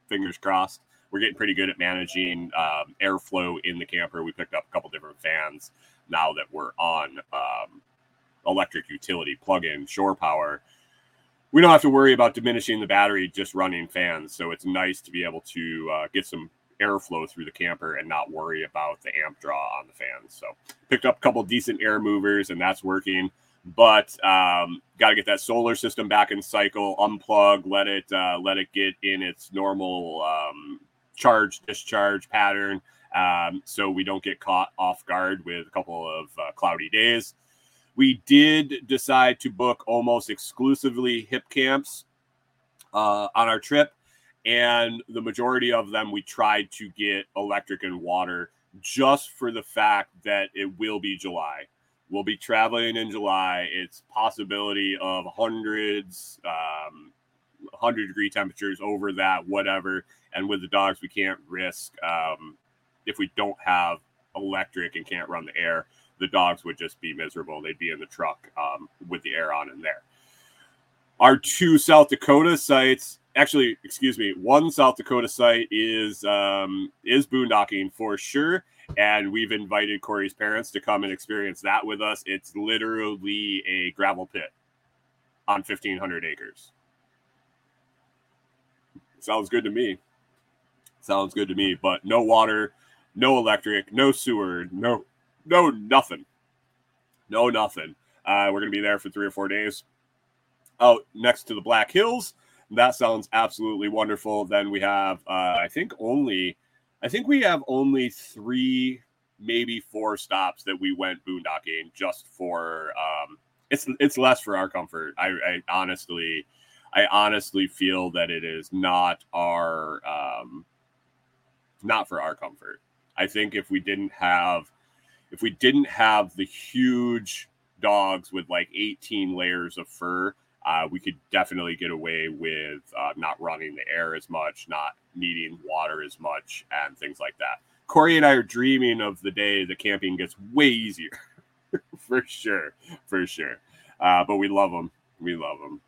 Fingers crossed. We're getting pretty good at managing um, airflow in the camper. We picked up a couple different fans now that we're on um, electric utility plug in shore power. We don't have to worry about diminishing the battery just running fans. So it's nice to be able to uh, get some airflow through the camper and not worry about the amp draw on the fans. So picked up a couple decent air movers and that's working. But um, got to get that solar system back in cycle. Unplug, let it uh, let it get in its normal um, charge discharge pattern, um, so we don't get caught off guard with a couple of uh, cloudy days. We did decide to book almost exclusively HipCamps uh, on our trip and the majority of them we tried to get electric and water just for the fact that it will be July. We'll be traveling in July. It's possibility of hundreds, um, 100 degree temperatures over that, whatever. And with the dogs, we can't risk um, if we don't have electric and can't run the air. The dogs would just be miserable. They'd be in the truck um, with the air on in there. Our two South Dakota sites actually, excuse me, one South Dakota site is um, is boondocking for sure, and we've invited Corey's parents to come and experience that with us. It's literally a gravel pit on fifteen hundred acres. Sounds good to me. Sounds good to me, but no water, no electric, no sewer, no, no nothing, no nothing. Uh, we're gonna be there for three or four days out next to the Black Hills that sounds absolutely wonderful. Then we have, uh, I think, only I think we have only three, maybe four stops that we went boondocking just for. Um, it's it's less for our comfort. I, I honestly, I honestly feel that it is not our, um, not for our comfort. I think if we didn't have, if we didn't have the huge dogs with like 18 layers of fur, uh, we could definitely get away with uh, not running the air as much, not needing water as much, and things like that. Corey and I are dreaming of the day the camping gets way easier, for sure, for sure. Uh, but we love them. We love them.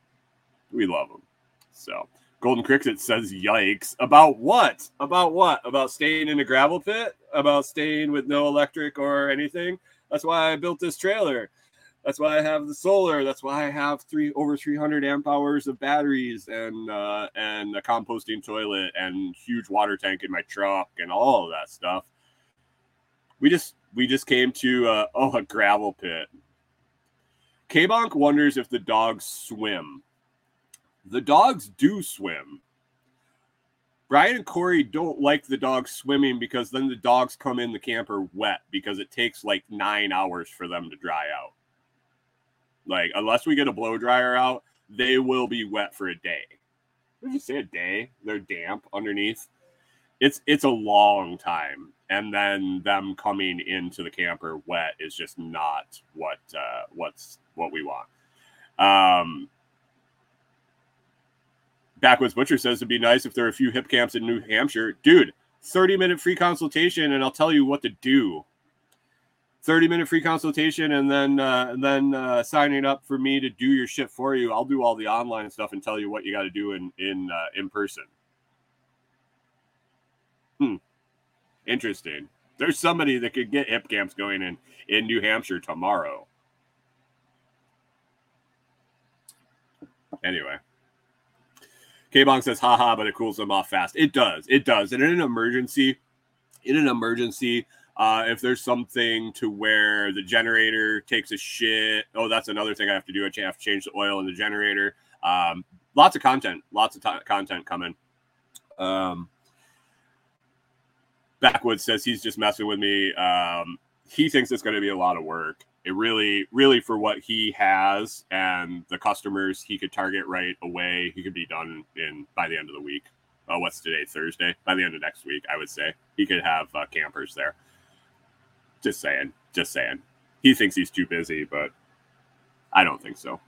We love them. So, Golden Cricket says, "Yikes!" About what? About what? About staying in a gravel pit? About staying with no electric or anything? That's why I built this trailer. That's why I have the solar. That's why I have three over 300 amp hours of batteries and uh, and a composting toilet and huge water tank in my truck and all of that stuff. We just we just came to uh, oh a gravel pit. K-Bonk wonders if the dogs swim. The dogs do swim. Brian and Corey don't like the dogs swimming because then the dogs come in the camper wet because it takes like nine hours for them to dry out. Like unless we get a blow dryer out, they will be wet for a day. Did you say a day? They're damp underneath. It's it's a long time, and then them coming into the camper wet is just not what uh, what's what we want. Um, Backwoods Butcher says it'd be nice if there are a few HipCamps in New Hampshire, dude. Thirty minute free consultation, and I'll tell you what to do. 30 minute free consultation and then uh, then uh, signing up for me to do your shit for you. I'll do all the online stuff and tell you what you got to do in in uh, in person. Hmm. Interesting. There's somebody that could get HipCamps going in in new hampshire tomorrow. Anyway. K-Bonk says haha but it cools them off fast. It does. It does. And in an emergency in an emergency uh, if there's something to where the generator takes a shit, oh, that's another thing I have to do. I have to change the oil in the generator. Um, lots of content, lots of t- content coming. Um, Backwoods says he's just messing with me. Um, he thinks it's going to be a lot of work. It really, really, for what he has and the customers he could target right away, he could be done in by the end of the week. Oh, what's today? Thursday. By the end of next week, I would say he could have uh, campers there. Just saying. Just saying. He thinks he's too busy, but I don't think so.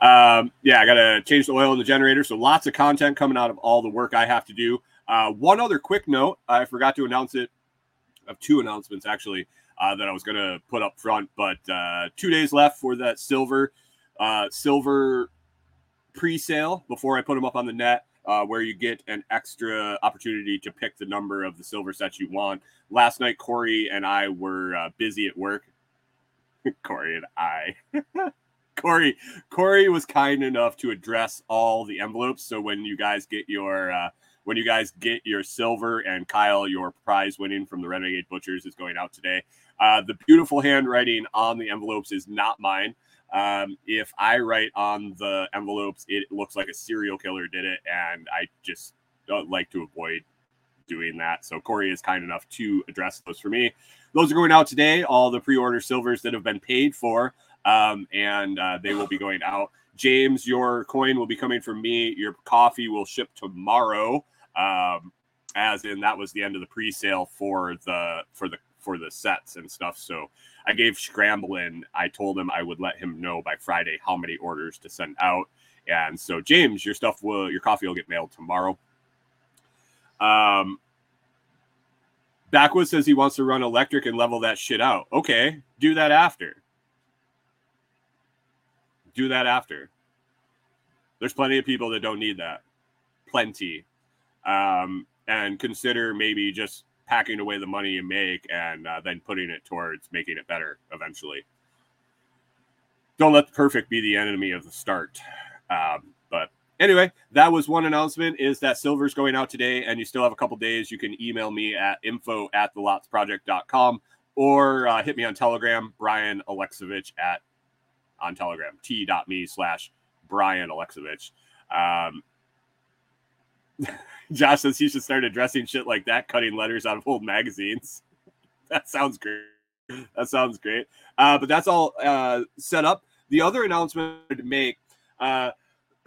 Um, yeah, I got to change the oil in the generator. So lots of content coming out of all the work I have to do. Uh, one other quick note I forgot to announce it. Of two announcements actually uh, that I was going to put up front, but uh, two days left for that silver uh, silver pre-sale before I put them up on the net uh, where you get an extra opportunity to pick the number of the silver sets you want. Last night, Corey and I were uh, busy at work. Corey and I. Corey, Corey was kind enough to address all the envelopes. So when you guys get your uh, when you guys get your silver and Kyle, your prize winning from the Renegade Butchers is going out today. Uh, the beautiful handwriting on the envelopes is not mine. Um, if I write on the envelopes, it looks like a serial killer did it, and I just don't like to avoid doing that. So Corey is kind enough to address those for me. Those are going out today. All the pre-order silvers that have been paid for, um, and uh, they will be going out. James, your coin will be coming from me. Your coffee will ship tomorrow. Um, as in that was the end of the pre-sale for the for the for the sets and stuff. So I gave Scramblin, I told him I would let him know by Friday how many orders to send out. And so, James, your stuff will, your coffee will get mailed tomorrow. Um, Backwood says he wants to run electric and level that shit out. Okay, do that after. Do that after. There's plenty of people that don't need that. Plenty. Um, and consider maybe just packing away the money you make and uh, then putting it towards making it better eventually. Don't let the perfect be the enemy of the start. Um, but anyway, that was one announcement is that silver's going out today and you still have a couple days. You can email me at info at the lotsproject.com or uh, hit me on Telegram, Brian Alexovich at on Telegram, t.me slash Brian Alexovich. Um, Josh says he should start addressing shit like that, cutting letters out of old magazines. that sounds great. That sounds great. Uh, but that's all uh, set up. The other announcement to make uh,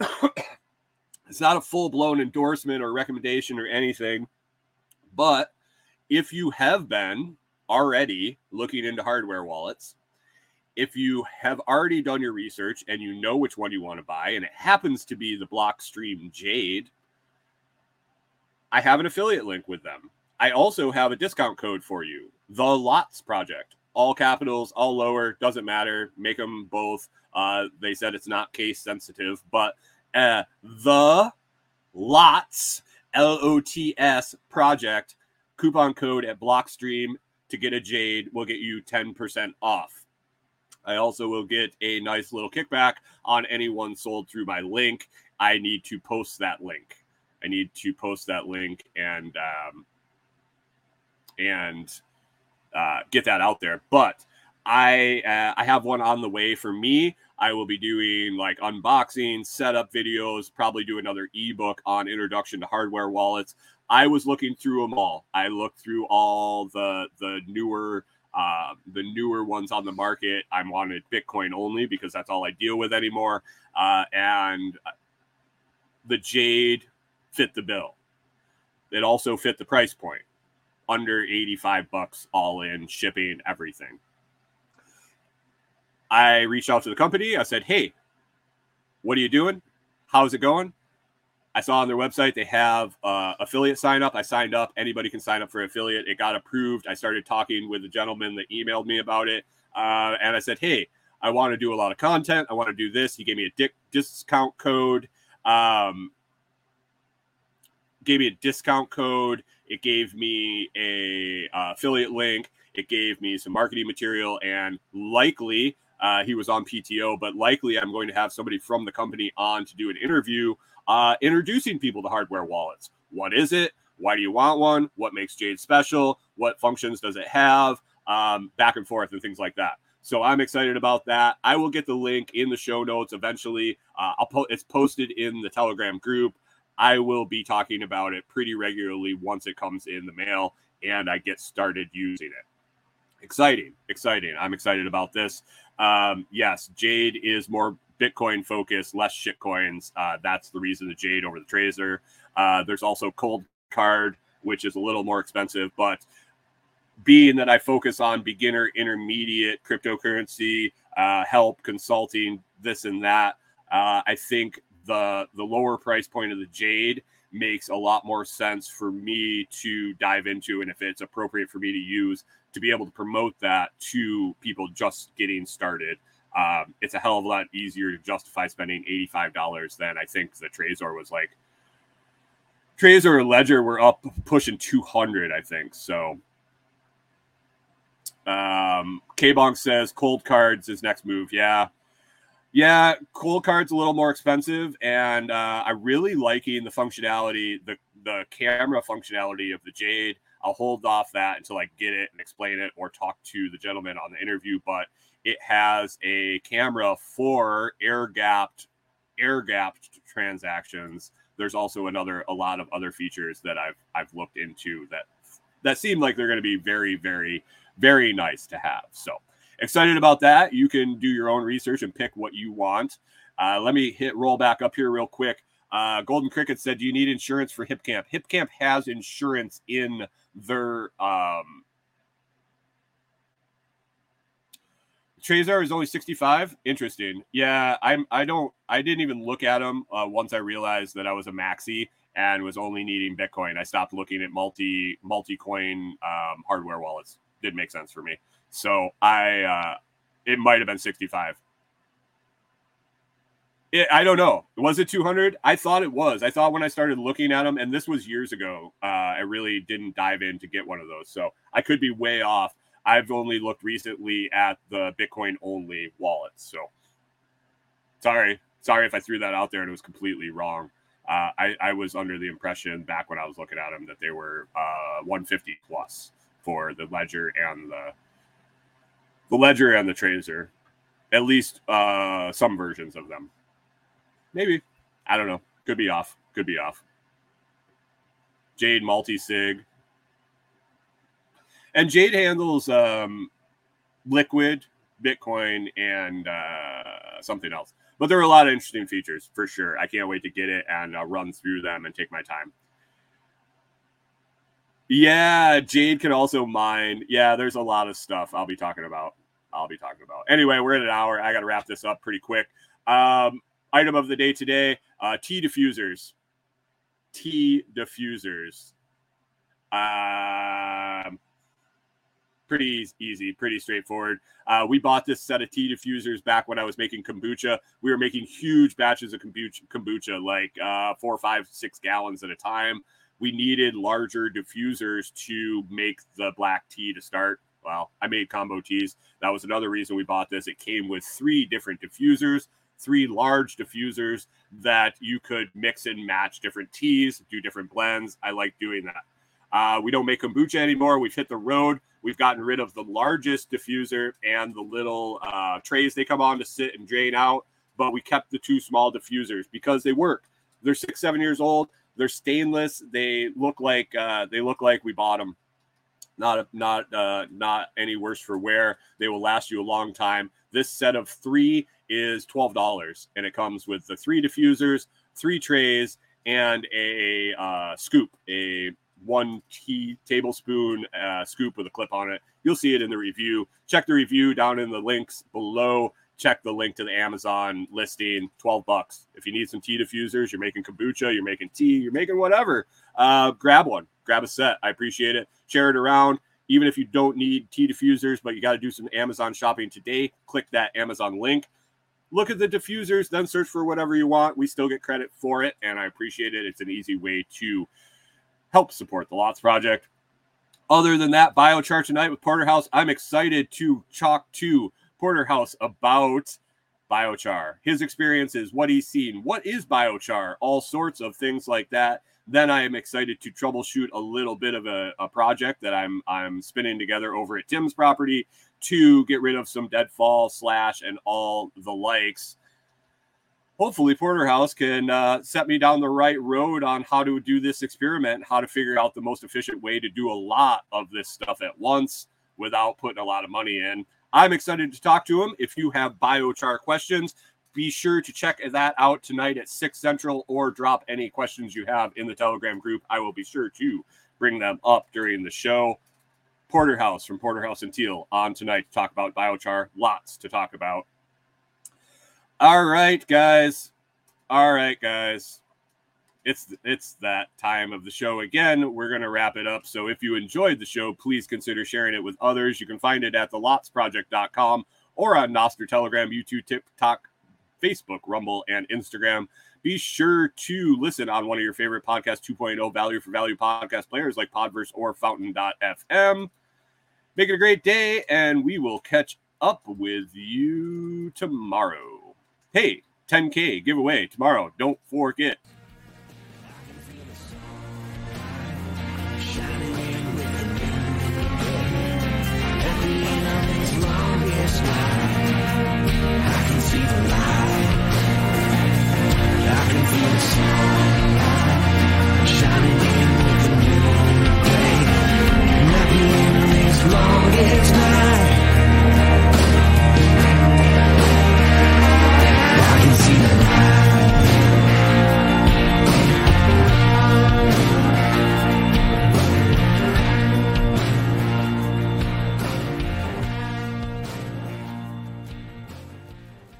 it's not a full blown endorsement or recommendation or anything, but if you have been already looking into hardware wallets, if you have already done your research and you know which one you want to buy, and it happens to be the Blockstream Jade, I have an affiliate link with them. I also have a discount code for you, the Lots Project. All capitals, all lower, doesn't matter. Make them both. Uh, they said it's not case sensitive, but uh, the Lots L O T S project coupon code at Blockstream to get a Jade will get you 10% off. I also will get a nice little kickback on anyone sold through my link. I need to post that link. I need to post that link and um, and uh, get that out there. But I uh, I have one on the way for me. I will be doing like unboxing, setup videos, probably do another ebook on introduction to hardware wallets. I was looking through them all. I looked through all the the newer uh, the newer ones on the market. I wanted Bitcoin only because that's all I deal with anymore. Uh, and the Jade fit the bill. It also fit the price point, under 85 bucks all in shipping, everything. I reached out to the company. I said, Hey, what are you doing? How's it going? I saw on their website they have uh, affiliate sign up. I signed up. Anybody can sign up for affiliate. It got approved. I started talking with the gentleman that emailed me about it. Uh, and I said, Hey, I want to do a lot of content. I want to do this. He gave me a di- discount code. Um, gave me a discount code. It gave me a uh, affiliate link. It gave me some marketing material, and likely uh, he was on PTO, but likely I'm going to have somebody from the company on to do an interview uh, introducing people to hardware wallets. What is it? Why do you want one? What makes Jade special? What functions does it have? Um, back and forth and things like that. So I'm excited about that. I will get the link in the show notes eventually. Uh, I'll po- it's posted in the Telegram group. I will be talking about it pretty regularly once it comes in the mail and I get started using it. Exciting, exciting. I'm excited about this. Um, yes, Jade is more Bitcoin focused, less shitcoins. Uh, that's the reason the Jade over the Trezor. Uh, there's also Cold Card, which is a little more expensive, but being that I focus on beginner, intermediate cryptocurrency, uh, help, consulting, this and that, uh, I think the the lower price point of the Jade makes a lot more sense for me to dive into, and if it's appropriate for me to use, to be able to promote that to people just getting started. Um, it's a hell of a lot easier to justify spending $85 than I think the Trezor was like. Trezor and Ledger were up pushing 200, I think. So, um, K Bonk says Coldcards is next move. Yeah. Yeah, Coldcard's a little more expensive, and uh, I'm really liking the functionality, the the camera functionality of the Jade. I'll hold off that until I get it and explain it or talk to the gentleman on the interview. But it has a camera for air gapped air gapped transactions. There's also another a lot of other features that I've I've looked into that that seem like they're going to be very very very nice to have. So excited about that. You can do your own research and pick what you want. Uh, let me hit roll back up here real quick. Uh, Golden Cricket said, "Do you need insurance for HipCamp?" HipCamp has insurance in their um, Trezor is only 65. Interesting. Yeah, I'm. I don't. I didn't even look at them uh, once I realized that I was a maxi and was only needing Bitcoin. I stopped looking at multi multi coin um, hardware wallets. Didn't make sense for me. So I. Uh, it might have been 65. It, I don't know. Was it 200? I thought it was. I thought when I started looking at them, and this was years ago, uh, I really didn't dive in to get one of those. So I could be way off. I've only looked recently at the Bitcoin only wallets. So sorry. Sorry if I threw that out there and it was completely wrong. Uh, I, I, was under the impression back when I was looking at them that they were uh, 150 plus for the ledger and the the ledger and the Trezor, at least uh, some versions of them. Maybe I don't know. Could be off. Could be off. Jade multi sig. And Jade handles um, Liquid, Bitcoin, and uh, something else. But there are a lot of interesting features for sure. I can't wait to get it and uh, run through them and take my time. Yeah, Jade can also mine. Yeah, there's a lot of stuff I'll be talking about. I'll be talking about. Anyway, we're at an hour. I got to wrap this up pretty quick. Um, item of the day today: uh, tea diffusers. Tea diffusers. Um, pretty easy, pretty straightforward. Uh, we bought this set of tea diffusers back when I was making kombucha. We were making huge batches of kombucha, kombucha like uh, four, five, six gallons at a time. We needed larger diffusers to make the black tea to start. Well, I made combo teas. That was another reason we bought this. It came with three different diffusers, three large diffusers that you could mix and match different teas, do different blends. I like doing that. Uh, we don't make kombucha anymore. We've hit the road. We've gotten rid of the largest diffuser and the little uh, trays they come on to sit and drain out, but we kept the two small diffusers because they work. They're six, seven years old. They're stainless. They look like uh, they look like we bought them. Not not uh, not any worse for wear. They will last you a long time. This set of three is twelve dollars, and it comes with the three diffusers, three trays, and a uh, scoop, a one tea tablespoon uh, scoop with a clip on it. You'll see it in the review. Check the review down in the links below. Check the link to the Amazon listing. Twelve bucks. If you need some tea diffusers, you're making kombucha, you're making tea, you're making whatever. Uh, grab one. Grab a set. I appreciate it. Share it around. Even if you don't need tea diffusers, but you got to do some Amazon shopping today, click that Amazon link look at the diffusers, then search for whatever you want. We still get credit for it, and I appreciate it. It's an easy way to help support the Lots Project. Other than that, biochar tonight with Porterhouse. I'm excited to chalk to Porterhouse about biochar, his experiences, what he's seen, what is biochar, all sorts of things like that. Then I am excited to troubleshoot a little bit of a, a project that I'm I'm spinning together over at Tim's property to get rid of some deadfall slash and all the likes. Hopefully, Porterhouse can uh, set me down the right road on how to do this experiment, how to figure out the most efficient way to do a lot of this stuff at once without putting a lot of money in. I'm excited to talk to him. If you have biochar questions, be sure to check that out tonight at 6 Central or drop any questions you have in the Telegram group. I will be sure to bring them up during the show. Porterhouse from Porterhouse and Teal on tonight to talk about biochar. Lots to talk about. All right, guys. All right, guys. It's it's that time of the show again. We're gonna wrap it up. So if you enjoyed the show, please consider sharing it with others. You can find it at thelotsproject.com or on Nostr Telegram, YouTube, TikTok, Facebook, Rumble, and Instagram. Be sure to listen on one of your favorite podcast 2.0 value for value podcast players like Podverse or Fountain.fm. Make it a great day, and we will catch up with you tomorrow. Hey, 10K giveaway tomorrow. Don't forget.